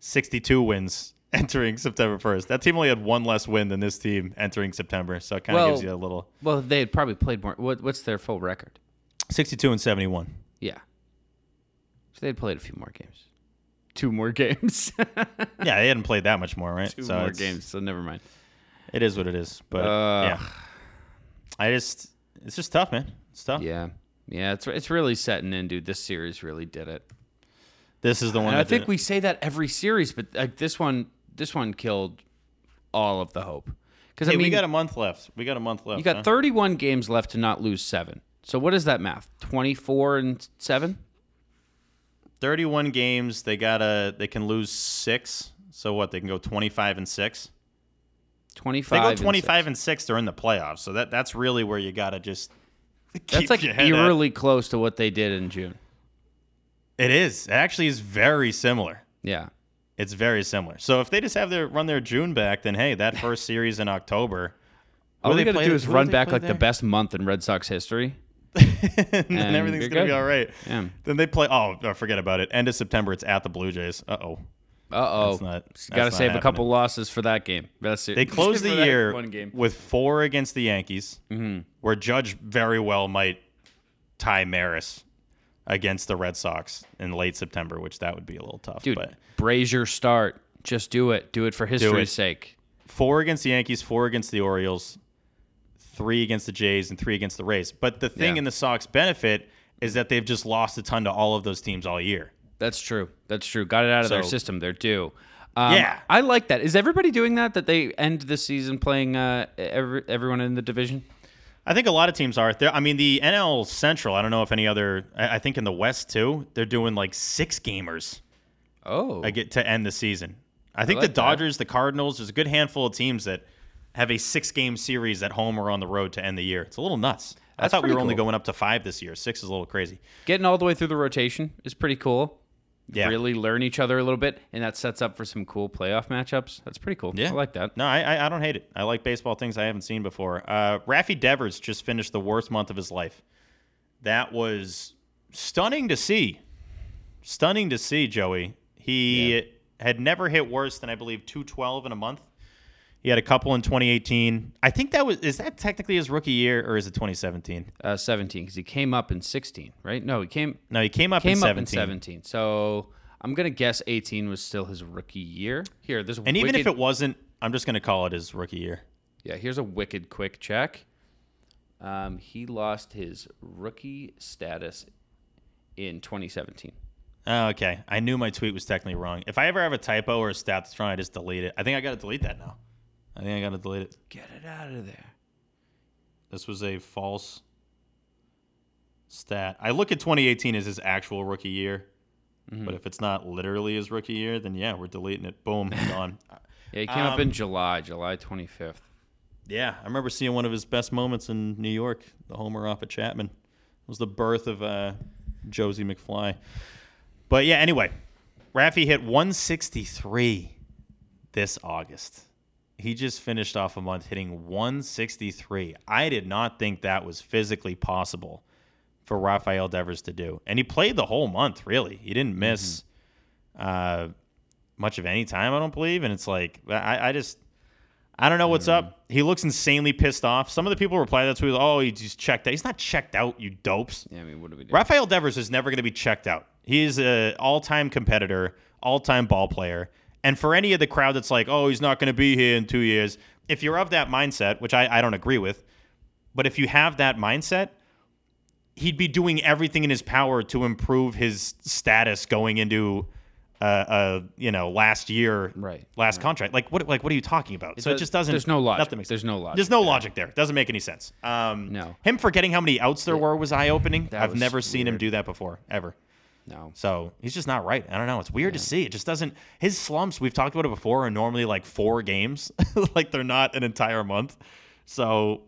Speaker 3: 62 wins entering September 1st. That team only had one less win than this team entering September, so it kind of
Speaker 4: Well-
Speaker 3: gives you a little
Speaker 4: well, they had probably played more. What, what's their full record?
Speaker 3: 62 and 71.
Speaker 4: Yeah. So they'd played a few more games. Two more games.
Speaker 3: Yeah, they hadn't played that much more, right?
Speaker 4: Two
Speaker 3: so
Speaker 4: more games. So never mind.
Speaker 3: It is what it is. But
Speaker 4: Ugh.
Speaker 3: yeah, I just it's just tough, man. It's tough.
Speaker 4: Yeah. Yeah, it's it's really setting in, dude. This series really did it.
Speaker 3: This is the one.
Speaker 4: I think we say that every series, but like this one, this one killed all of the hope. Because
Speaker 3: Hey,
Speaker 4: I mean,
Speaker 3: we got a month left. We got a month left.
Speaker 4: you got
Speaker 3: huh?
Speaker 4: 31 games left to not lose seven. So what is that math? 24 and seven?
Speaker 3: 31 games. They gotta. They can lose six. So what? They can go 25 and six.
Speaker 4: 25.
Speaker 3: They go
Speaker 4: and
Speaker 3: 25
Speaker 4: six.
Speaker 3: and six. They're in the playoffs. So that that's really where you gotta just.
Speaker 4: That's like
Speaker 3: head at.
Speaker 4: eerily close to what they did in June.
Speaker 3: It is. It actually is very similar.
Speaker 4: Yeah.
Speaker 3: It's very similar. So if they just have their run their June back, then hey, that first series in October.
Speaker 4: All
Speaker 3: they
Speaker 4: got to
Speaker 3: play-
Speaker 4: do is run back like the best month in Red Sox history.
Speaker 3: and
Speaker 4: And
Speaker 3: everything's gonna be all right.
Speaker 4: Yeah.
Speaker 3: Then they play. Oh, forget about it. End of September. It's at the Blue Jays. Uh oh.
Speaker 4: Uh oh. Got to save a couple losses for that game. That's it.
Speaker 3: They closed the year
Speaker 4: one game.
Speaker 3: with four against the Yankees,
Speaker 4: Mm-hmm.
Speaker 3: where Judge very well might tie Maris against the Red Sox in late September, which that would be a little tough.
Speaker 4: Dude,
Speaker 3: But
Speaker 4: Brasier start. Just do it. Do it for history's
Speaker 3: it.
Speaker 4: sake.
Speaker 3: four against the Yankees, four against the Orioles, three against the Jays, and three against the Rays. But the thing
Speaker 4: Yeah.
Speaker 3: in the Sox benefit is that they've just lost a ton to all of those teams all year.
Speaker 4: That's true. That's true. Got it out of their system. They're due. Um,
Speaker 3: Yeah.
Speaker 4: I like that. Is everybody doing that? That they end the season playing uh, every, everyone in the division?
Speaker 3: I think a lot of teams are. There, I mean, the NL Central. I don't know if any other. I I think in the West too, they're doing like six gamers.
Speaker 4: Oh,
Speaker 3: I get to end the season. I think
Speaker 4: like
Speaker 3: the
Speaker 4: that.
Speaker 3: Dodgers, the Cardinals, there's a good handful of teams that have a six game series at home or on the road to end the year. It's a little nuts. I thought we were only going up to five this year. Six is a little crazy.
Speaker 4: getting all the way through the rotation is pretty cool.
Speaker 3: Yeah.
Speaker 4: Really learn each other a little bit, and that sets up for some cool playoff matchups. That's pretty cool.
Speaker 3: Yeah,
Speaker 4: I like that.
Speaker 3: No, I, I I don't hate it. I like baseball things I haven't seen before. Uh, Raffy Devers just finished the worst month of his life. That was stunning to see. Stunning to see, Joey. He had never hit worse than I believe 212 in a month. He had a couple in 2018. I think that was is that technically his rookie year or is it 2017?
Speaker 4: Uh, 17 because he came up in 16, right? No, he came
Speaker 3: No, he came up
Speaker 4: came
Speaker 3: in
Speaker 4: up
Speaker 3: 17.
Speaker 4: in 17. So I'm gonna guess 18 was still his rookie year. Here, there's a
Speaker 3: And even if it wasn't, I'm just going to call it his rookie year.
Speaker 4: yeah, here's a wicked quick check. Um, he lost his rookie status in 2017.
Speaker 3: Oh, okay. I knew my tweet was technically wrong. If I ever have a typo or a stat that's wrong, I just delete it. I think I got to delete that now. I think I got to delete it.
Speaker 4: Get it out of there.
Speaker 3: This was a false stat. I look at 2018 as his actual rookie year,
Speaker 4: Mm-hmm.
Speaker 3: but if it's not literally his rookie year, then yeah, we're deleting it. Boom, gone.
Speaker 4: Yeah, he came up in
Speaker 3: Um,
Speaker 4: July, July 25th.
Speaker 3: Yeah, I remember seeing one of his best moments in New York, the homer off at Chapman. It was the birth of uh, Josie McFly. But yeah, anyway, Raffy hit 163 this August. He just finished off a month hitting 163. I did not think that was physically possible for Rafael Devers to do. And he played the whole month, really. He didn't miss uh, much of any time, I don't believe. And it's like, I, I just. I don't know what's up. He looks insanely pissed off. Some of the people reply that tweet, "Oh, he just checked out." He's not checked out, you dopes.
Speaker 4: Yeah, I mean, what do we do?
Speaker 3: Rafael Devers is never going to be checked out. He is an all-time competitor, all-time ball player. And for any of the crowd that's like, "Oh, he's not going to be here in two years," if you're of that mindset, which I, I don't agree with, but if you have that mindset, he'd be doing everything in his power to improve his status going into uh, uh you know last year
Speaker 4: Right,
Speaker 3: last contract. Like what like what are you talking about? So it just doesn't
Speaker 4: there's no logic.
Speaker 3: nothing makes
Speaker 4: There's no logic
Speaker 3: there's no
Speaker 4: there.
Speaker 3: logic there. Doesn't make any sense. Um
Speaker 4: No.
Speaker 3: him forgetting how many outs there were was eye-opening. I've
Speaker 4: was
Speaker 3: never seen him do that before ever
Speaker 4: No.
Speaker 3: so he's just not right. I don't know. It's weird to see. It just doesn't. His slumps, we've talked about it before, are normally like four games. like they're not an entire month. So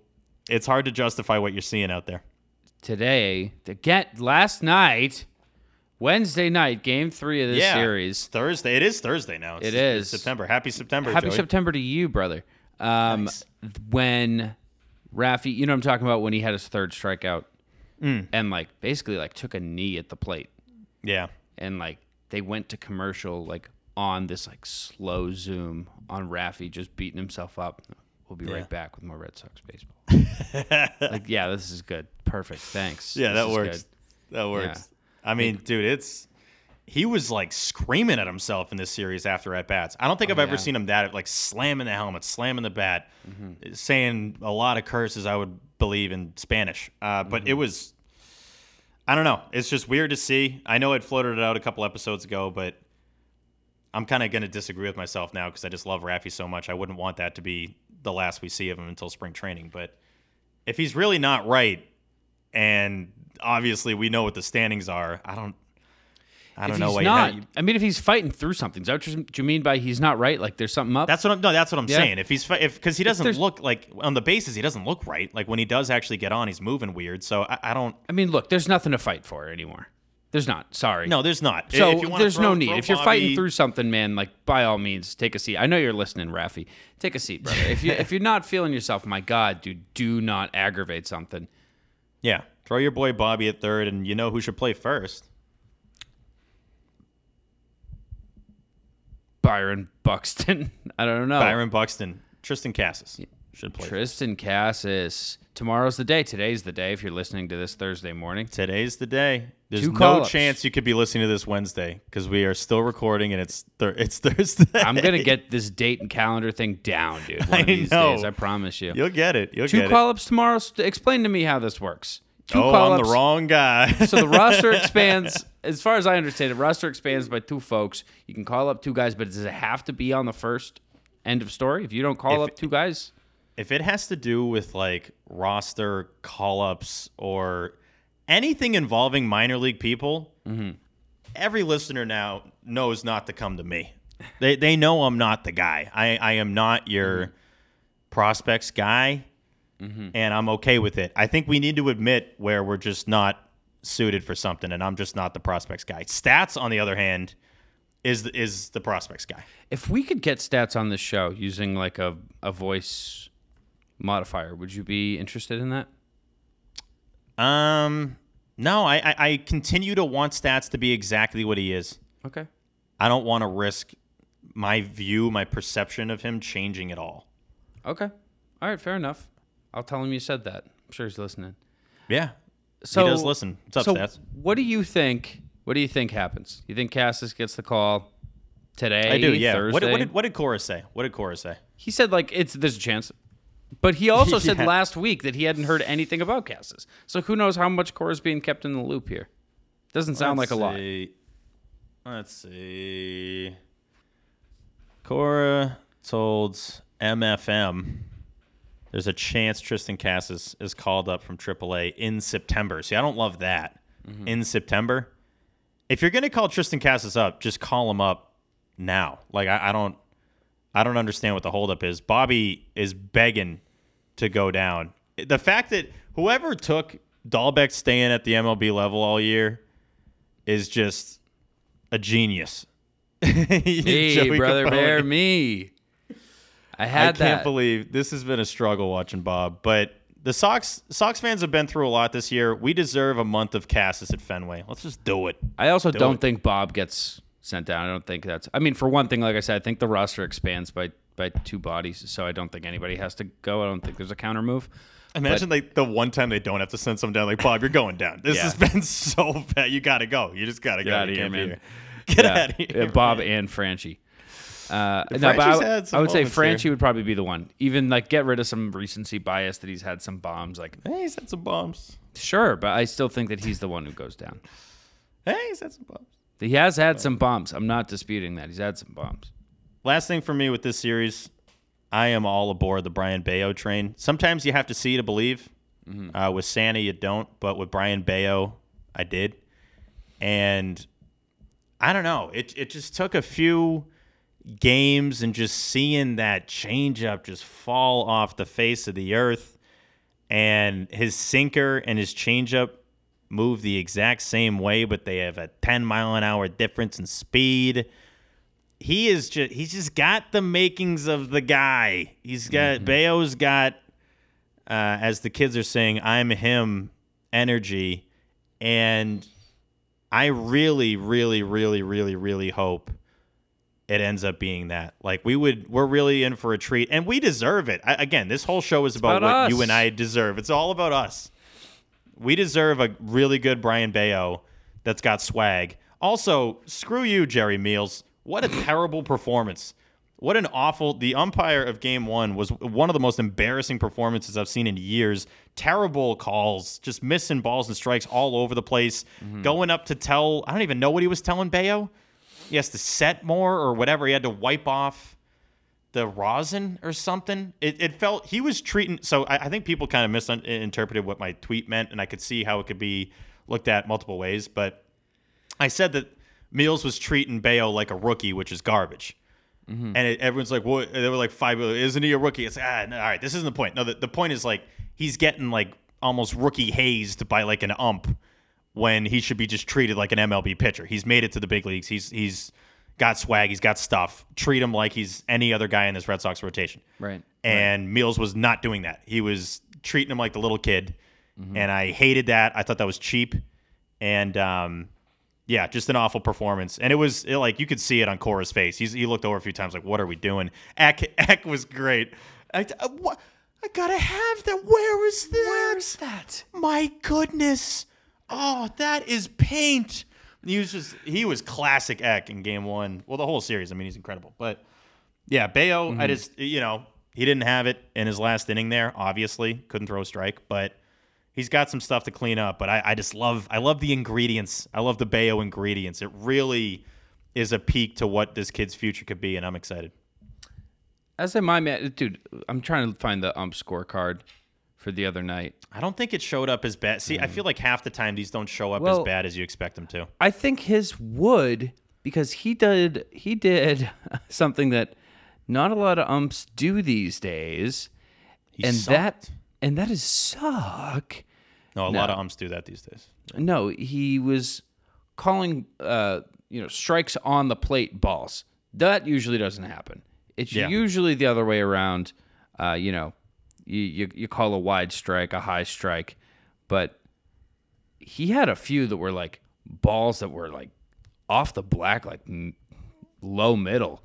Speaker 3: it's hard to justify what you're seeing out there.
Speaker 4: Today, to get last night, Wednesday night, game three of this
Speaker 3: yeah.
Speaker 4: series.
Speaker 3: Thursday. It is Thursday now. It's, it's. September. Happy September.
Speaker 4: Happy
Speaker 3: Joey.
Speaker 4: September to you, brother. Um,
Speaker 3: Nice.
Speaker 4: When Rafi, you know what I'm talking about when he had his third strikeout
Speaker 3: Mm.
Speaker 4: and like basically like took a knee at the plate
Speaker 3: Yeah.
Speaker 4: and like they went to commercial like on this like slow zoom on Rafi just beating himself up. We'll be
Speaker 3: Yeah.
Speaker 4: right back with more Red Sox baseball. like, yeah, this is good. Perfect. Thanks.
Speaker 3: Yeah,
Speaker 4: This
Speaker 3: that works.
Speaker 4: good.
Speaker 3: That works. I mean, dude, it's he was like screaming at himself in this series after at bats. I don't think I've ever
Speaker 4: yeah.
Speaker 3: seen him that like slamming the helmet, slamming the bat, saying a lot of curses. I would believe in Spanish, uh, but it was. I don't know. It's just weird to see. I know I'd floated it out a couple episodes ago, but I'm kind of going to disagree with myself now because I just love Raffy so much. I wouldn't want that to be the last we see of him until spring training. But if he's really not right, and obviously we know what the standings are, I don't. I don't
Speaker 4: if
Speaker 3: know
Speaker 4: he's
Speaker 3: what
Speaker 4: not,
Speaker 3: you
Speaker 4: I mean, if he's fighting through something, is that what you mean by he's not right? Like there's something up?
Speaker 3: That's what I'm. No, that's what I'm
Speaker 4: Yeah.
Speaker 3: saying. If he's if because he doesn't look like on the bases, he doesn't look right. Like when he does actually get on, he's moving weird. So I, I don't.
Speaker 4: I mean, look, there's nothing to fight for anymore. There's not. Sorry.
Speaker 3: No, there's not.
Speaker 4: So
Speaker 3: If you
Speaker 4: there's
Speaker 3: throw-
Speaker 4: no need. If you're
Speaker 3: Bobby-
Speaker 4: fighting through something, man, like by all means, take a seat. I know you're listening, Rafi. Take a seat, brother. If you if you're not feeling yourself, my God, dude, do not aggravate something.
Speaker 3: yeah, throw your boy Bobby at third, and you know who should play first.
Speaker 4: Byron Buxton. I don't know.
Speaker 3: Byron Buxton, Triston Casas should play.
Speaker 4: Triston Casas. Tomorrow's the day. Today's the day. If you're listening to this Thursday morning,
Speaker 3: Today's the day. There's
Speaker 4: Two
Speaker 3: no
Speaker 4: call-ups.
Speaker 3: chance you could be listening to this Wednesday because we are still recording and it's thir- it's Thursday.
Speaker 4: I'm gonna get this date and calendar thing down, dude. One
Speaker 3: I
Speaker 4: of these
Speaker 3: know.
Speaker 4: days, I promise you.
Speaker 3: You'll get it. You'll
Speaker 4: Two
Speaker 3: get
Speaker 4: call ups tomorrow. Explain to me how this works. Two
Speaker 3: Oh, I'm the wrong guy.
Speaker 4: so the roster expands as far as i understand it roster expands by two folks. You can call up two guys but does it have to be on the first end of story? If you don't call
Speaker 3: If-
Speaker 4: up two guys?
Speaker 3: If it has to do with like roster call ups or anything involving minor league people, mm-hmm. every listener now knows not to come to me. They they know I'm not the guy. I, I am not your mm-hmm. prospects guy, and I'm okay with it. I think we need to admit where we're just not suited for something, and I'm just not the prospects guy. Stats, on the other hand, is the, is the prospects guy.
Speaker 4: if we could get stats on this show using like a, a voice modifier would you be interested in that
Speaker 3: Um, no, I, I I continue to want stats to be exactly what he is.
Speaker 4: okay
Speaker 3: I don't want to risk my view, my perception of him changing at all.
Speaker 4: Okay. All right. Fair enough. I'll tell him you said that. I'm sure he's listening.
Speaker 3: Yeah.
Speaker 4: So
Speaker 3: he does listen. What's up,
Speaker 4: so
Speaker 3: Stats?
Speaker 4: what do you think? What do you think happens? You think Casas gets the call today?
Speaker 3: I do, yeah.
Speaker 4: Thursday?
Speaker 3: What, did- what did what did Cora say? What did Cora say?
Speaker 4: he said like it's there's a chance, but he also said last week that he hadn't heard anything about Casas. So who knows how much Cora's being kept in the loop here? Doesn't sound
Speaker 3: Let's
Speaker 4: like a lot.
Speaker 3: Let's see. Cora told MFM there's a chance Triston Casas is called up from AAA in September. See, I don't love that.
Speaker 4: Mm-hmm.
Speaker 3: In September, if you're going to call Triston Casas up, just call him up now. Like I, I don't, I don't understand what the holdup is. Bobby is begging to go down. The fact that whoever took Dalbec staying at the MLB level all year is just a genius.
Speaker 4: Hey,
Speaker 3: Joey
Speaker 4: brother,
Speaker 3: Capone.
Speaker 4: bear me. I
Speaker 3: I can't
Speaker 4: that.
Speaker 3: believe this has been a struggle watching Bob, but the Sox Sox fans have been through a lot this year. We deserve a month of Casas at Fenway. Let's just do it.
Speaker 4: I also
Speaker 3: Do
Speaker 4: don't
Speaker 3: it.
Speaker 4: think Bob gets sent down. I don't think that's. I mean, for one thing, like I said, I think the roster expands by by two bodies, so I don't think anybody has to go. I don't think there's a counter move.
Speaker 3: Imagine like the one time they don't have to send someone down. Like Bob, you're going down. This
Speaker 4: Yeah.
Speaker 3: has been so bad. You got to go. You just got to
Speaker 4: Get
Speaker 3: go.
Speaker 4: outta
Speaker 3: You
Speaker 4: here, man.
Speaker 3: here. Get
Speaker 4: Yeah,
Speaker 3: out of here.
Speaker 4: yeah, Bob
Speaker 3: man.
Speaker 4: and Franchy. Uh, no, but I, I would say
Speaker 3: Franchy
Speaker 4: would probably be the one. Even like get rid of some recency bias that he's had some bombs. Like
Speaker 3: Hey, he's had some bombs.
Speaker 4: sure, but I still think that he's the one who goes down.
Speaker 3: Hey, he's had some bombs.
Speaker 4: He has had some bombs. I'm not disputing that. He's had some bombs.
Speaker 3: Last thing for me with this series, I am all aboard the Brayan Bello train. Sometimes you have to see to believe. Uh, with Santa, you don't, but with Brayan Bello, I did. And I don't know. It it just took a few games and just seeing that changeup just fall off the face of the earth, and his sinker and his changeup move the exact same way, but they have a 10 mile an hour difference in speed he is just he's just got the makings of the guy. He's got Bello's got uh, as the kids are saying, I'm him energy. And I really, really, really, really, really hope it ends up being that. Like we would we're really in for a treat and we deserve it. I, again, this whole show is about,
Speaker 4: about
Speaker 3: what
Speaker 4: us.
Speaker 3: you and I deserve. It's all about us. We deserve a really good Brayan Bello that's got swag. Also, screw you, Jerry Meals. What a terrible performance. What an awful. The umpire of game one was one of the most embarrassing performances I've seen in years. Terrible calls, just missing balls and strikes all over the place. Mm-hmm. Going up to tell, I don't even know what he was telling Bello. He has to set more or whatever. He had to wipe off the rosin or something. It, it felt he was treating. So I, I think people kind of misinterpreted what my tweet meant, and I could see how it could be looked at multiple ways. But I said that Meals was treating Bello like a rookie, which is garbage. And it, everyone's like, "What?" They were like, five, isn't he a rookie?" It's ah, no, all right. This isn't the point. No, the, the point is like he's getting like almost rookie hazed by like an ump when he should be just treated like an MLB pitcher. He's made it to the big leagues. He's he's got swag. He's got stuff. Treat him like he's any other guy in this Red Sox rotation.
Speaker 4: Right.
Speaker 3: And Meals was not doing that. He was treating him like the little kid, and I hated that. I thought that was cheap, and um, yeah, just an awful performance. And it was it, like you could see it on Cora's face. He's, he looked over a few times, like, "What are we doing?" Eck, Eck was great. I, I, what, I gotta have that. Where is that? Where is that? My goodness! Oh, that is paint. He was just he was classic Eck in game one. Well, the whole series. I mean, he's incredible. But yeah, Bello, I mm-hmm. just you know he didn't have it in his last inning there. Obviously, couldn't throw a strike, but he's got some stuff to clean up. But I, I just love I love the ingredients. I love the Bello ingredients. It really is a peak to what this kid's future could be, and I'm excited.
Speaker 4: As am I, man. Dude, I'm trying to find the ump scorecard for the other night.
Speaker 3: I don't think it showed up as bad. See, I feel like half the time these don't show up
Speaker 4: Well-
Speaker 3: as bad as you expect them to.
Speaker 4: I think his would because he did he did something that not a lot of umps do these days,
Speaker 3: He
Speaker 4: and
Speaker 3: sucked.
Speaker 4: that and that is suck.
Speaker 3: no, a
Speaker 4: no.
Speaker 3: lot of umps do that these days.
Speaker 4: No, he was calling uh, you know strikes on the plate balls. That usually doesn't happen. It's
Speaker 3: Yeah.
Speaker 4: usually the other way around. Uh, you know, you, you you call a wide strike a high strike, but he had a few that were like balls that were like off the black, like m- low middle.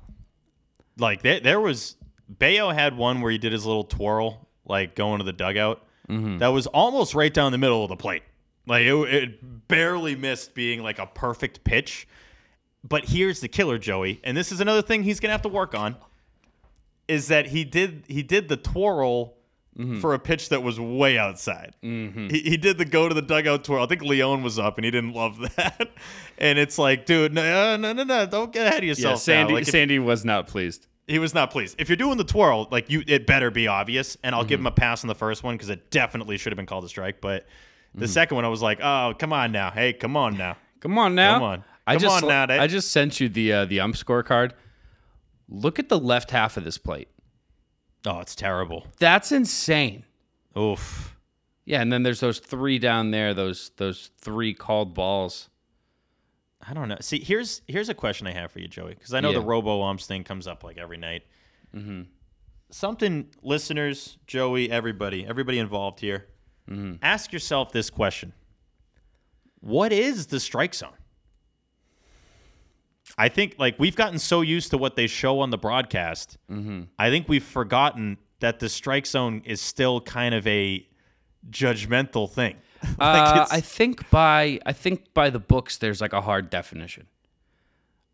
Speaker 3: Like there, there was Bello had one where he did his little twirl, like going to the dugout. Mm-hmm. That was almost right down the middle of the plate. Like it, it barely missed being like a perfect pitch. But here's the killer, Joey, and this is another thing he's gonna have to work on. Is that he did he did the twirl for a pitch that was way outside. Mm-hmm. He, he did the go to the dugout twirl. I think Leone was up and he didn't love that. and it's like, dude, no, no, no, no, don't get ahead of yourself.
Speaker 4: Yeah. Sandy
Speaker 3: Like, if-
Speaker 4: Sandy was not pleased.
Speaker 3: he was not pleased. If you're doing the twirl, like you, it better be obvious. And I'll
Speaker 4: Mm-hmm.
Speaker 3: give him a pass on the first one because it definitely should have been called a strike. But the
Speaker 4: Mm-hmm.
Speaker 3: second one, I was like, oh, come on now, hey, come on now.
Speaker 4: Come on now.
Speaker 3: Come on.
Speaker 4: I
Speaker 3: Come
Speaker 4: just
Speaker 3: on now.
Speaker 4: I just sent you the uh, the ump scorecard. Look at the left half of this plate.
Speaker 3: Oh, it's terrible.
Speaker 4: That's insane.
Speaker 3: Oof.
Speaker 4: Yeah, and then there's those three down there, those those three called balls.
Speaker 3: I don't know. See, here's here's a question I have for you, Joey, because I know
Speaker 4: Yeah.
Speaker 3: the robo umps thing comes up like every night.
Speaker 4: Mm-hmm.
Speaker 3: Something, listeners, Joey, everybody, everybody involved here,
Speaker 4: Mm-hmm.
Speaker 3: ask yourself this question: What is the strike zone? I think like we've gotten so used to what they show on the broadcast.
Speaker 4: Mm-hmm.
Speaker 3: I think we've forgotten that the strike zone is still kind of a judgmental thing.
Speaker 4: Uh, I think by I think by the books there's like a hard definition.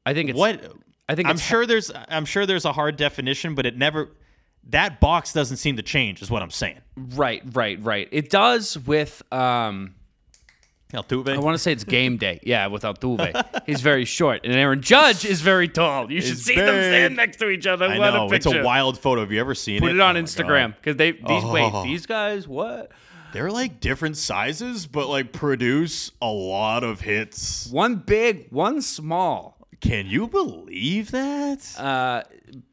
Speaker 4: I think it's
Speaker 3: what
Speaker 4: I think
Speaker 3: I'm sure there's I'm sure there's a hard definition, but it never that box doesn't seem to change, is what I'm saying.
Speaker 4: right, right, right. It does with um
Speaker 3: Altuve.
Speaker 4: I want to say it's game day. Yeah, with Altuve. He's very short, and Aaron Judge is very tall. You should
Speaker 3: He's
Speaker 4: see them
Speaker 3: big.
Speaker 4: stand next to each other.
Speaker 3: I
Speaker 4: what
Speaker 3: know
Speaker 4: a
Speaker 3: it's
Speaker 4: picture!
Speaker 3: a wild photo. Have you ever seen it?
Speaker 4: Put
Speaker 3: it?
Speaker 4: it on
Speaker 3: Oh my
Speaker 4: Instagram
Speaker 3: God.
Speaker 4: because they these wait
Speaker 3: Oh.
Speaker 4: these guys what
Speaker 3: They're like different sizes, but like produce a lot of hits.
Speaker 4: one big, one small.
Speaker 3: Can you believe that?
Speaker 4: Uh,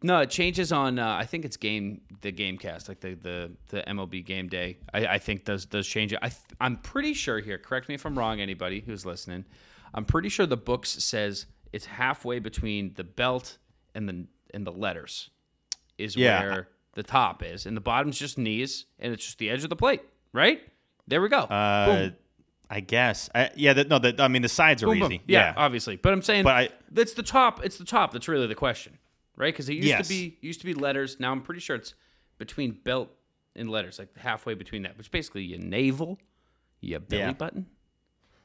Speaker 4: no, it changes on. Uh, I think it's game the game cast, like the the, the MLB game day. I, I think does does change it. I th- I'm pretty sure here. Correct me if I'm wrong. Anybody who's listening, I'm pretty sure the books says it's halfway between the belt and the and the letters is
Speaker 3: Yeah.
Speaker 4: where the top is, and the bottom's just knees, and it's just the edge of the plate. Right there we go.
Speaker 3: Uh,
Speaker 4: Boom.
Speaker 3: I guess. I, yeah. That, no. That, I mean, the sides are
Speaker 4: Boom, boom.
Speaker 3: easy.
Speaker 4: Yeah, obviously. But I'm saying
Speaker 3: But I-
Speaker 4: that's the top. It's the top. That's really the question, right? Because it used
Speaker 3: Yes.
Speaker 4: to be used to be letters. Now I'm pretty sure it's between belt and letters, like halfway between that, which basically your navel, your belly
Speaker 3: Yeah.
Speaker 4: button.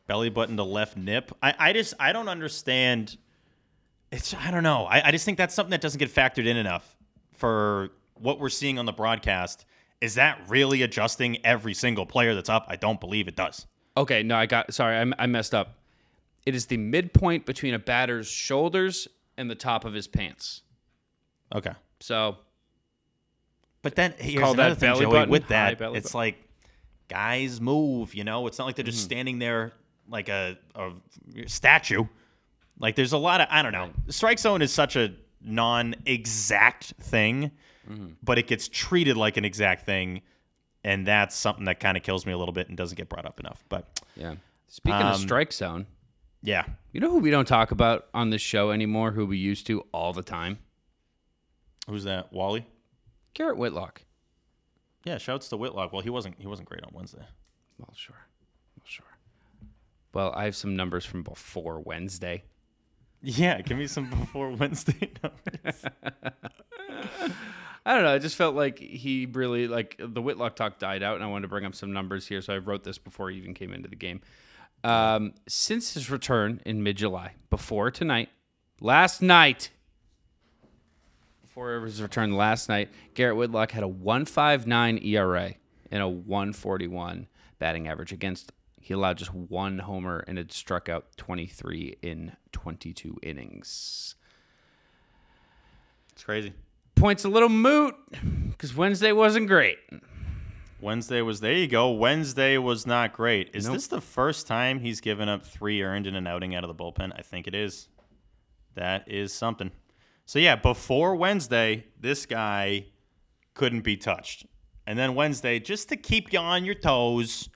Speaker 3: belly button to left nip. I, I just I don't understand. It's I don't know. I, I just think that's something that doesn't get factored in enough for what we're seeing on the broadcast. Is that really adjusting every single player that's up? I don't believe it does.
Speaker 4: Okay, no, I got sorry, I, I messed up. It is the midpoint between a batter's shoulders and the top of his pants.
Speaker 3: Okay.
Speaker 4: So
Speaker 3: But then here's
Speaker 4: call
Speaker 3: another
Speaker 4: that
Speaker 3: thing,
Speaker 4: belly
Speaker 3: Joey.
Speaker 4: button,
Speaker 3: With that, it's
Speaker 4: button.
Speaker 3: like guys move. You know, it's not like they're
Speaker 4: Mm-hmm.
Speaker 3: just standing there like a, a statue. Like there's a lot of I don't know. Strike zone is such a non-exact thing,
Speaker 4: Mm-hmm.
Speaker 3: but it gets treated like an exact thing, and that's something that kind of kills me a little bit and doesn't get brought up enough. But
Speaker 4: yeah. Speaking of
Speaker 3: Um,
Speaker 4: strike zone,
Speaker 3: yeah,
Speaker 4: you know who we don't talk about on this show anymore? Who we used to all the time?
Speaker 3: who's that? Wally.
Speaker 4: Garrett Whitlock.
Speaker 3: Yeah, shouts to Whitlock. Well, he wasn't he wasn't great on Wednesday.
Speaker 4: Well, sure. Well, sure. Well, I have some numbers from before Wednesday.
Speaker 3: Yeah, give me some before Wednesday numbers.
Speaker 4: I don't know. I just felt like he really like the Whitlock talk died out, and I wanted to bring up some numbers here. So I wrote this before he even came into the game. Um, since his return in mid-July, before tonight, last night, before his return last night, Garrett Whitlock had a 1.59 ERA and a 141 batting average against. He allowed just one homer and had struck out 23 in 22 innings.
Speaker 3: It's crazy.
Speaker 4: Points a little moot because Wednesday wasn't great.
Speaker 3: Wednesday was there you go. Wednesday was not great. Is
Speaker 4: Nope.
Speaker 3: this the first time he's given up three earned in an outing out of the bullpen? I think it is. That is something. So yeah, before Wednesday, this guy couldn't be touched. And then Wednesday, just to keep you on your toes,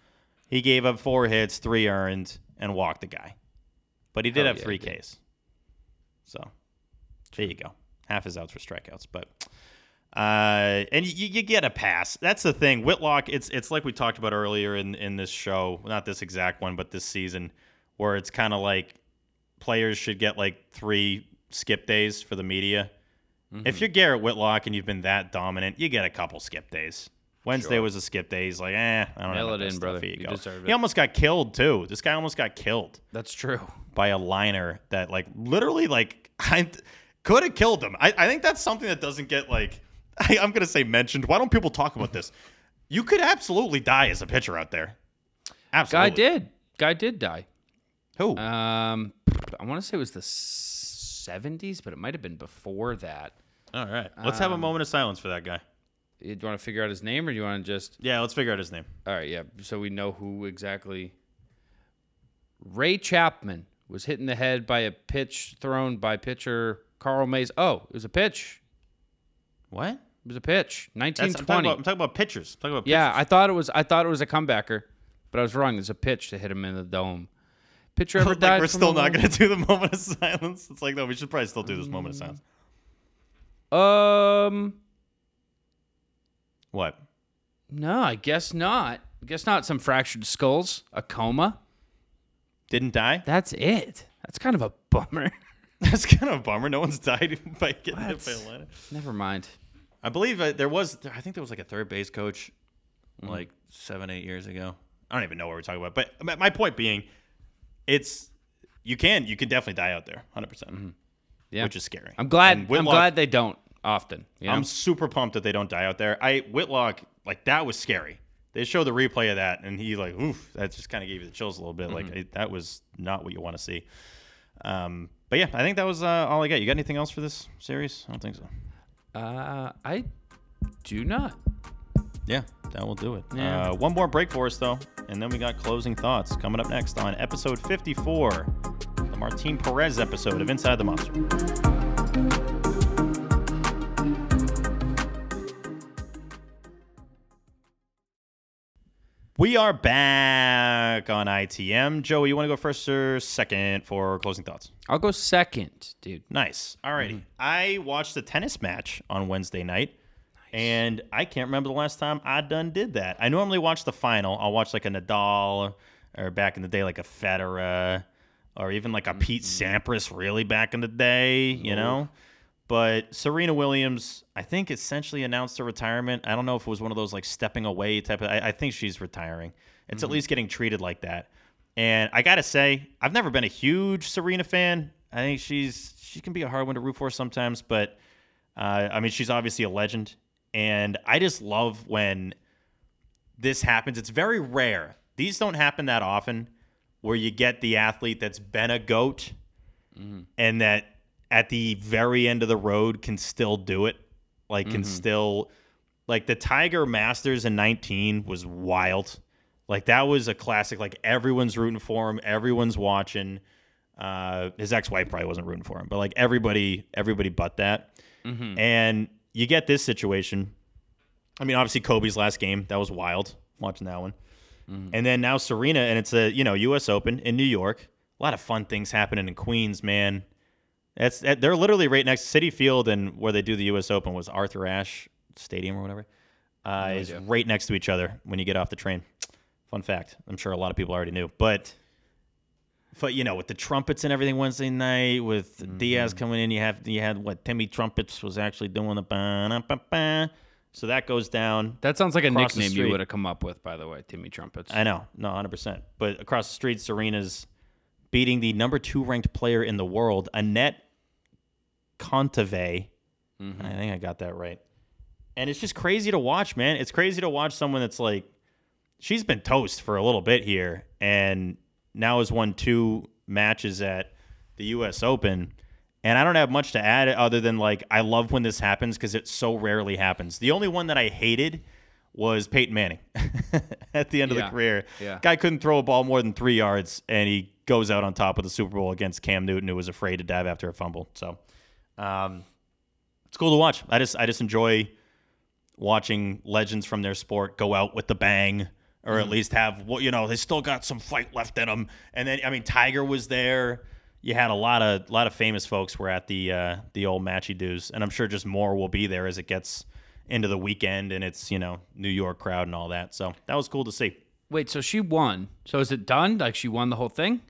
Speaker 3: he gave up four hits, three earned, and walked the guy. But he did
Speaker 4: Hell
Speaker 3: have
Speaker 4: yeah,
Speaker 3: three. Ks. So there you go. Half his outs were strikeouts, but uh, and you, you get a pass. That's the thing. Whitlock, it's it's like we talked about earlier in in this show, not this exact one, but this season, where it's kind of like players should get like three skip days for the media.
Speaker 4: Mm-hmm.
Speaker 3: If you're Garrett Whitlock and you've been that dominant, you get a couple skip days. Wednesday was a skip day. He's like, eh, I don't
Speaker 4: Mail
Speaker 3: know.
Speaker 4: it in, brother.
Speaker 3: You
Speaker 4: You
Speaker 3: He almost got killed too. This guy almost got killed
Speaker 4: That's true.
Speaker 3: by a liner that like literally like I could have killed him. I, I think that's something that doesn't get like I, I'm gonna say mentioned. Why don't people talk about this? You could absolutely die as a pitcher out there. Absolutely.
Speaker 4: Guy did. Guy did die.
Speaker 3: Who?
Speaker 4: Um, I want to say it was the '70s, but it might have been before that.
Speaker 3: All right. Let's have a
Speaker 4: um,
Speaker 3: moment of silence for that guy.
Speaker 4: You want to figure out his name, or do you want to just?
Speaker 3: Yeah, let's figure out his name.
Speaker 4: All right, yeah. So we know who exactly. Ray Chapman was hit in the head by a pitch thrown by pitcher Carl Mays. Oh, it was a pitch.
Speaker 3: What?
Speaker 4: It was a pitch.
Speaker 3: That's, I'm, talking
Speaker 4: 1920.
Speaker 3: about, I'm talking about pitchers. I'm talking about
Speaker 4: yeah. I thought it was. I thought it was a comebacker, but I was wrong. There's a pitch to hit him in the dome. Pitcher ever
Speaker 3: like
Speaker 4: died?
Speaker 3: we're still not going to do the moment of silence. It's like no, we should probably still do this moment of silence.
Speaker 4: Um,
Speaker 3: What?
Speaker 4: no, I guess not. I guess not. Some fractured skulls, a coma.
Speaker 3: Didn't die?
Speaker 4: That's it. That's kind of a bummer.
Speaker 3: That's kind of a bummer. No one's died by getting hit by a
Speaker 4: What? Never mind.
Speaker 3: I believe uh, there was. I think there was like a third base coach, like seven, eight years ago. I don't even know what we're talking about. But my point being, it's you can you can definitely die out there, hundred percent,
Speaker 4: Yeah,
Speaker 3: which is scary.
Speaker 4: I'm glad.
Speaker 3: And
Speaker 4: I'm glad they don't often. You know?
Speaker 3: I'm super pumped that they don't die out there. I Whitlock like that was scary. They showed the replay of that, and he like, oof, that just kind of gave you the chills a little bit. Like it, that was not what you want to see. Um, but yeah, I think that was uh, all I got. You got anything else for this series? I don't think so.
Speaker 4: uh, I do not.
Speaker 3: Yeah, that will do it.
Speaker 4: Yeah.
Speaker 3: Uh, one more break for us, though, and then we got closing thoughts coming up next on episode 54, the Martin Perez episode of Inside the Monster. We are back on ITM. Joey, you want to go first or second for closing thoughts?
Speaker 4: I'll go second, dude.
Speaker 3: Nice. Alrighty. I watched a tennis match on Wednesday night, and I can't remember the last time I done did that. I normally watch the final. I'll watch like a Nadal, or back in the day like a Federer, or even like a Pete Sampras, really back in the day, you know. But Serena Williams, I think, essentially announced her retirement. I don't know if it was one of those like stepping away type of. I, I think she's retiring. It's at least getting treated like that. And I gotta say, I've never been a huge Serena fan. I think she's she can be a hard one to root for sometimes, but uh, I mean, she's obviously a legend, and I just love when this happens. It's very rare. These don't happen that often, where you get the athlete that's been a goat, mm-hmm. and that at the very end of the road can still do it, like can mm-hmm. still like the Tiger Masters in 19 was wild. Like that was a classic. Like everyone's rooting for him, everyone's watching. Uh, his ex-wife probably wasn't rooting for him, but like everybody, everybody but that. Mm-hmm. And you get this situation. I mean, obviously Kobe's last game that was wild. Watching that one, and then now Serena, and it's a you know U.S. Open in New York. A lot of fun things happening in Queens, man. That's that, they're literally right next to Citi Field and where they do the U.S. Open was Arthur Ashe Stadium or whatever. Uh, is right next to each other when you get off the train. Fun fact. I'm sure a lot of people already knew, but but you know with the trumpets and everything Wednesday night with Diaz mm-hmm. coming in, you have you had what Timmy Trumpets was actually doing the ba ba ba. So that goes down.
Speaker 4: That sounds like a nickname you would have come up with, by the way, Timmy Trumpets.
Speaker 3: I know, no, hundred percent. But across the street, Serena's beating the number two ranked player in the world, Anett Kontaveit. Mm-hmm. I think I got that right. And it's just crazy to watch, man. It's crazy to watch someone that's like, she's been toast for a little bit here, and now has won two matches at the U.S. Open. And I don't have much to add other than like I love when this happens because it so rarely happens. The only one that I hated was Peyton Manning at the end of
Speaker 4: Yeah.
Speaker 3: the career.
Speaker 4: Yeah.
Speaker 3: Guy couldn't throw a ball more than three yards, and he goes out on top of the Super Bowl against Cam Newton, who was afraid to dive after a fumble. So, um, it's cool to watch. I just I just enjoy watching legends from their sport go out with the bang, or
Speaker 4: Mm-hmm.
Speaker 3: at least have what you know they still got some fight left in them. And then I mean Tiger was there. You had a lot of lot of famous folks were at the uh, the old matchy doos, and I'm sure just more will be there as it gets into the weekend and it's you know New York crowd and all that. So that was cool to see.
Speaker 4: Wait, so she won. So is it done? Like she won the whole thing?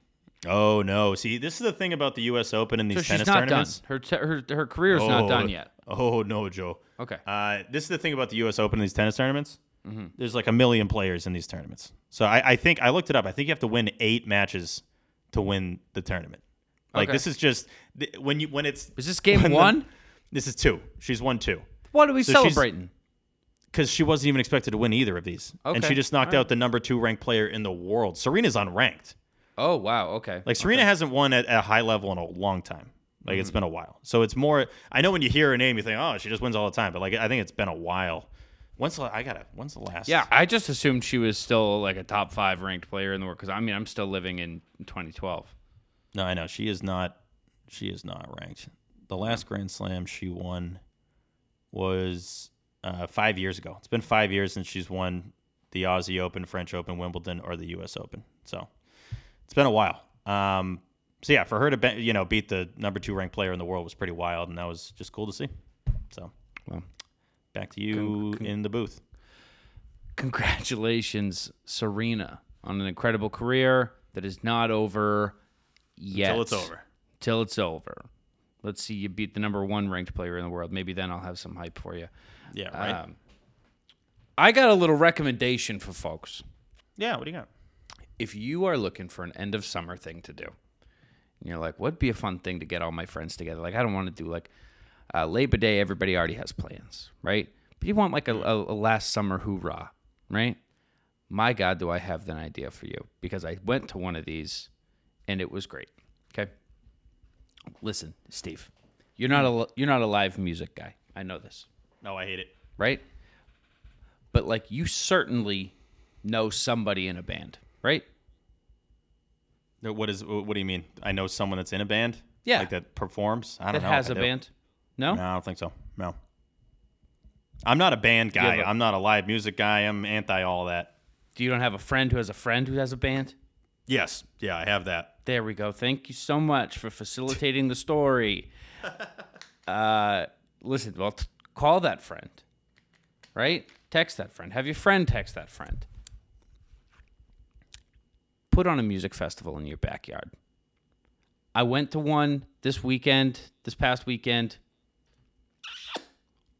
Speaker 3: Oh no! See, this is the thing about the U.S. Open and these
Speaker 4: So she's
Speaker 3: tennis
Speaker 4: not done.
Speaker 3: tournaments.
Speaker 4: Her te- her her career's not done yet.
Speaker 3: Oh no, Joe.
Speaker 4: Okay.
Speaker 3: Uh, this is the thing about the U.S. Open and these tennis tournaments.
Speaker 4: Mm-hmm.
Speaker 3: There's like a million players in these tournaments. So I, I think I looked it up. I think you have to win eight matches to win the tournament. Like
Speaker 4: Okay.
Speaker 3: this is just when you when it's
Speaker 4: Is this game
Speaker 3: when the-
Speaker 4: one?
Speaker 3: this is two. She's won two
Speaker 4: What are we
Speaker 3: So
Speaker 4: celebrating?
Speaker 3: because she wasn't even expected to win either of these, and she just knocked
Speaker 4: right.
Speaker 3: out the number two ranked player in the world. Serena's unranked.
Speaker 4: Oh wow. Okay.
Speaker 3: Like Serena hasn't won at, at a high level in a long time. Like
Speaker 4: Mm-hmm.
Speaker 3: it's been a while. So it's more. I know when you hear her name, you think, oh, she just wins all the time. But like I think it's been a while. When's the I gotta? When's the last?
Speaker 4: Yeah, I just assumed she was still like a top five ranked player in the world because I mean I'm still living in 2012.
Speaker 3: No, I know she is not. She is not ranked. The last Grand Slam she won was uh, five years ago. It's been five years since she's won the Aussie Open, French Open, Wimbledon, or the U.S. Open. So it's been a while. Um, so yeah, for her to be, you know beat the number two ranked player in the world was pretty wild, and that was just cool to see. So
Speaker 4: Well,
Speaker 3: back to you in the booth.
Speaker 4: congratulations, Serena, on an incredible career that is not over yet.
Speaker 3: Until it's over.
Speaker 4: Till it's over. Let's see you beat the number one ranked player in the world. Maybe then I'll have some hype for you.
Speaker 3: Yeah, right.
Speaker 4: Um, I got a little recommendation for folks.
Speaker 3: yeah, what do you got?
Speaker 4: if you are looking for an end of summer thing to do, and you're like, what'd be a fun thing to get all my friends together? Like, I don't want to do like uh, Labor Day. Everybody already has plans, right? But you want like a, a, a last summer hoorah, right? My God, do I have an idea for you? Because I went to one of these, and it was great. Okay, listen, Steve, you're not a you're not a live music guy. I know this
Speaker 3: No, I hate it.
Speaker 4: right? But like you certainly know somebody in a band, right?
Speaker 3: What is? What do you mean? I know someone that's in a band.
Speaker 4: Yeah.
Speaker 3: like that performs. I don't
Speaker 4: That
Speaker 3: know.
Speaker 4: That has
Speaker 3: if
Speaker 4: a
Speaker 3: I do.
Speaker 4: band. No?
Speaker 3: No, I don't think so. No. I'm not a band guy. I'm not a live music guy. I'm anti all that.
Speaker 4: Do you don't have a friend who has a friend who has a band?
Speaker 3: Yes. Yeah, I have that.
Speaker 4: There we go. Thank you so much for facilitating the story. Uh, listen, well, t- call that friend, right? Text that friend. Have your friend text that friend. Put on a music festival in your backyard. I went to one this weekend, this past weekend.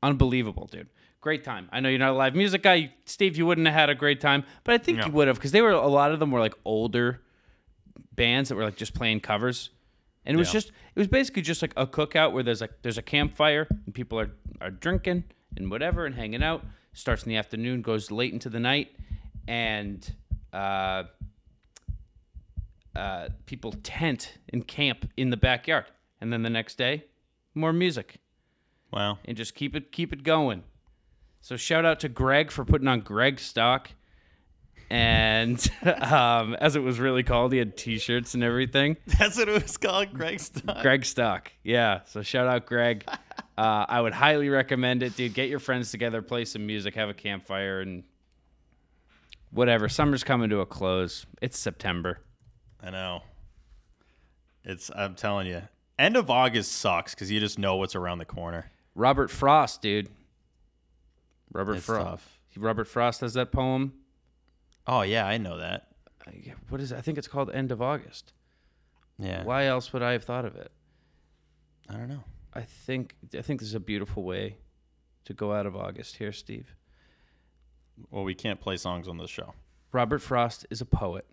Speaker 4: Unbelievable, dude. Great time. I know you're not a live music guy. Steve, you wouldn't have had a great time, but I think
Speaker 3: No.
Speaker 4: you would have because they were a lot of them were like older bands that were like just playing covers. And it was
Speaker 3: Yeah.
Speaker 4: just it was basically just like a cookout where there's like there's a campfire and people are are drinking and whatever and hanging out. Starts in the afternoon, goes late into the night, and uh, uh, people tent and camp in the backyard. And then the next day, more music
Speaker 3: Wow.
Speaker 4: and just keep it keep it going. So shout out to Greg for putting on Greg stock. And um, as it was really called, he had T-shirts and everything.
Speaker 3: That's what it was called, Greg Stock.
Speaker 4: Greg Stock, yeah. So shout out Greg. Uh, I would highly recommend it, dude. Get your friends together, play some music, have a campfire, and whatever. Summer's coming to a close. It's September.
Speaker 3: I know. It's. I'm telling you. End of August sucks because you just know what's around the corner.
Speaker 4: Robert Frost, dude. Robert
Speaker 3: It's
Speaker 4: Frost.
Speaker 3: tough.
Speaker 4: Robert Frost has that poem.
Speaker 3: Oh yeah, I know that.
Speaker 4: Uh, What is it? I think it's called End of August.
Speaker 3: Yeah.
Speaker 4: Why else would I have thought of it?
Speaker 3: I don't know.
Speaker 4: I think I think this is a beautiful way to go out of August here, Steve.
Speaker 3: Well, we can't play songs on this show.
Speaker 4: Robert Frost is a poet.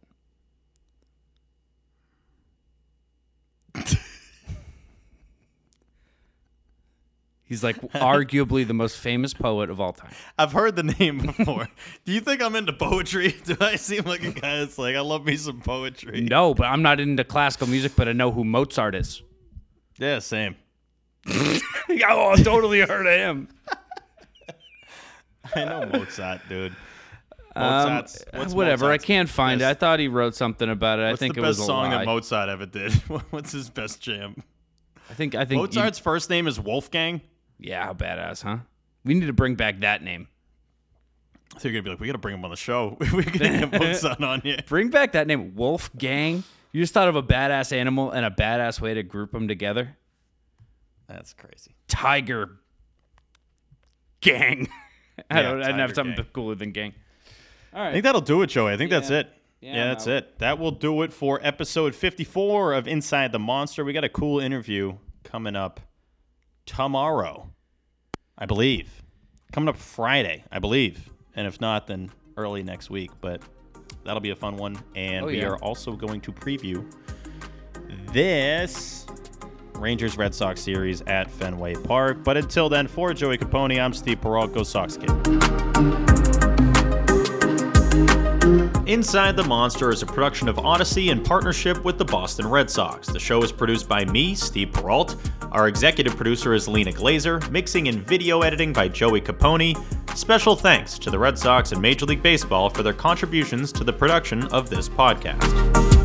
Speaker 4: He's like arguably the most famous poet of all time.
Speaker 3: I've heard the name before. Do you think I'm into poetry? Do I seem like a guy that's like, I love me some poetry?
Speaker 4: No, but I'm not into classical music, but I know who Mozart is.
Speaker 3: Yeah, same.
Speaker 4: oh, I totally heard of him.
Speaker 3: I know Mozart, dude.
Speaker 4: Um,
Speaker 3: Mozart's,
Speaker 4: whatever,
Speaker 3: Mozart's
Speaker 4: I can't find it. I thought he wrote something about it.
Speaker 3: What's
Speaker 4: I think
Speaker 3: the
Speaker 4: it
Speaker 3: best
Speaker 4: was a
Speaker 3: song
Speaker 4: lie.
Speaker 3: that Mozart ever did? What's his best jam?
Speaker 4: I think I think you-
Speaker 3: Mozart's first name is Wolfgang.
Speaker 4: Yeah, how badass, huh? We need to bring back that name.
Speaker 3: So you're gonna be like, we gotta bring him on the show. We're gonna get Mozart on here.
Speaker 4: Bring back that name, Wolfgang. You just thought of a badass animal and a badass way to group them together.
Speaker 3: That's crazy.
Speaker 4: Tiger Gang. I
Speaker 3: Yeah,
Speaker 4: don't. I didn't have something
Speaker 3: Gang.
Speaker 4: cooler than gang. All
Speaker 3: I think that'll do it, Joey. I think that's it. Yeah, that's it. That will do it for episode 54 of Inside the Monster. We got a cool interview coming up tomorrow, I believe. Coming up Friday, I believe. And if not, then early next week. But that'll be a fun one. And
Speaker 4: Oh,
Speaker 3: we
Speaker 4: yeah.
Speaker 3: are also going to preview this Rangers Red Sox series at Fenway Park. But until then, for Joey Capone, I'm Steve Peralt. Go Sox Kid. Inside the Monster is a production of Audacy in partnership with the Boston Red Sox. The show is produced by me, Steve Peralt. Our executive producer is Lena Glazer, mixing and video editing by Joey Capone. Special thanks to the Red Sox and Major League Baseball for their contributions to the production of this podcast.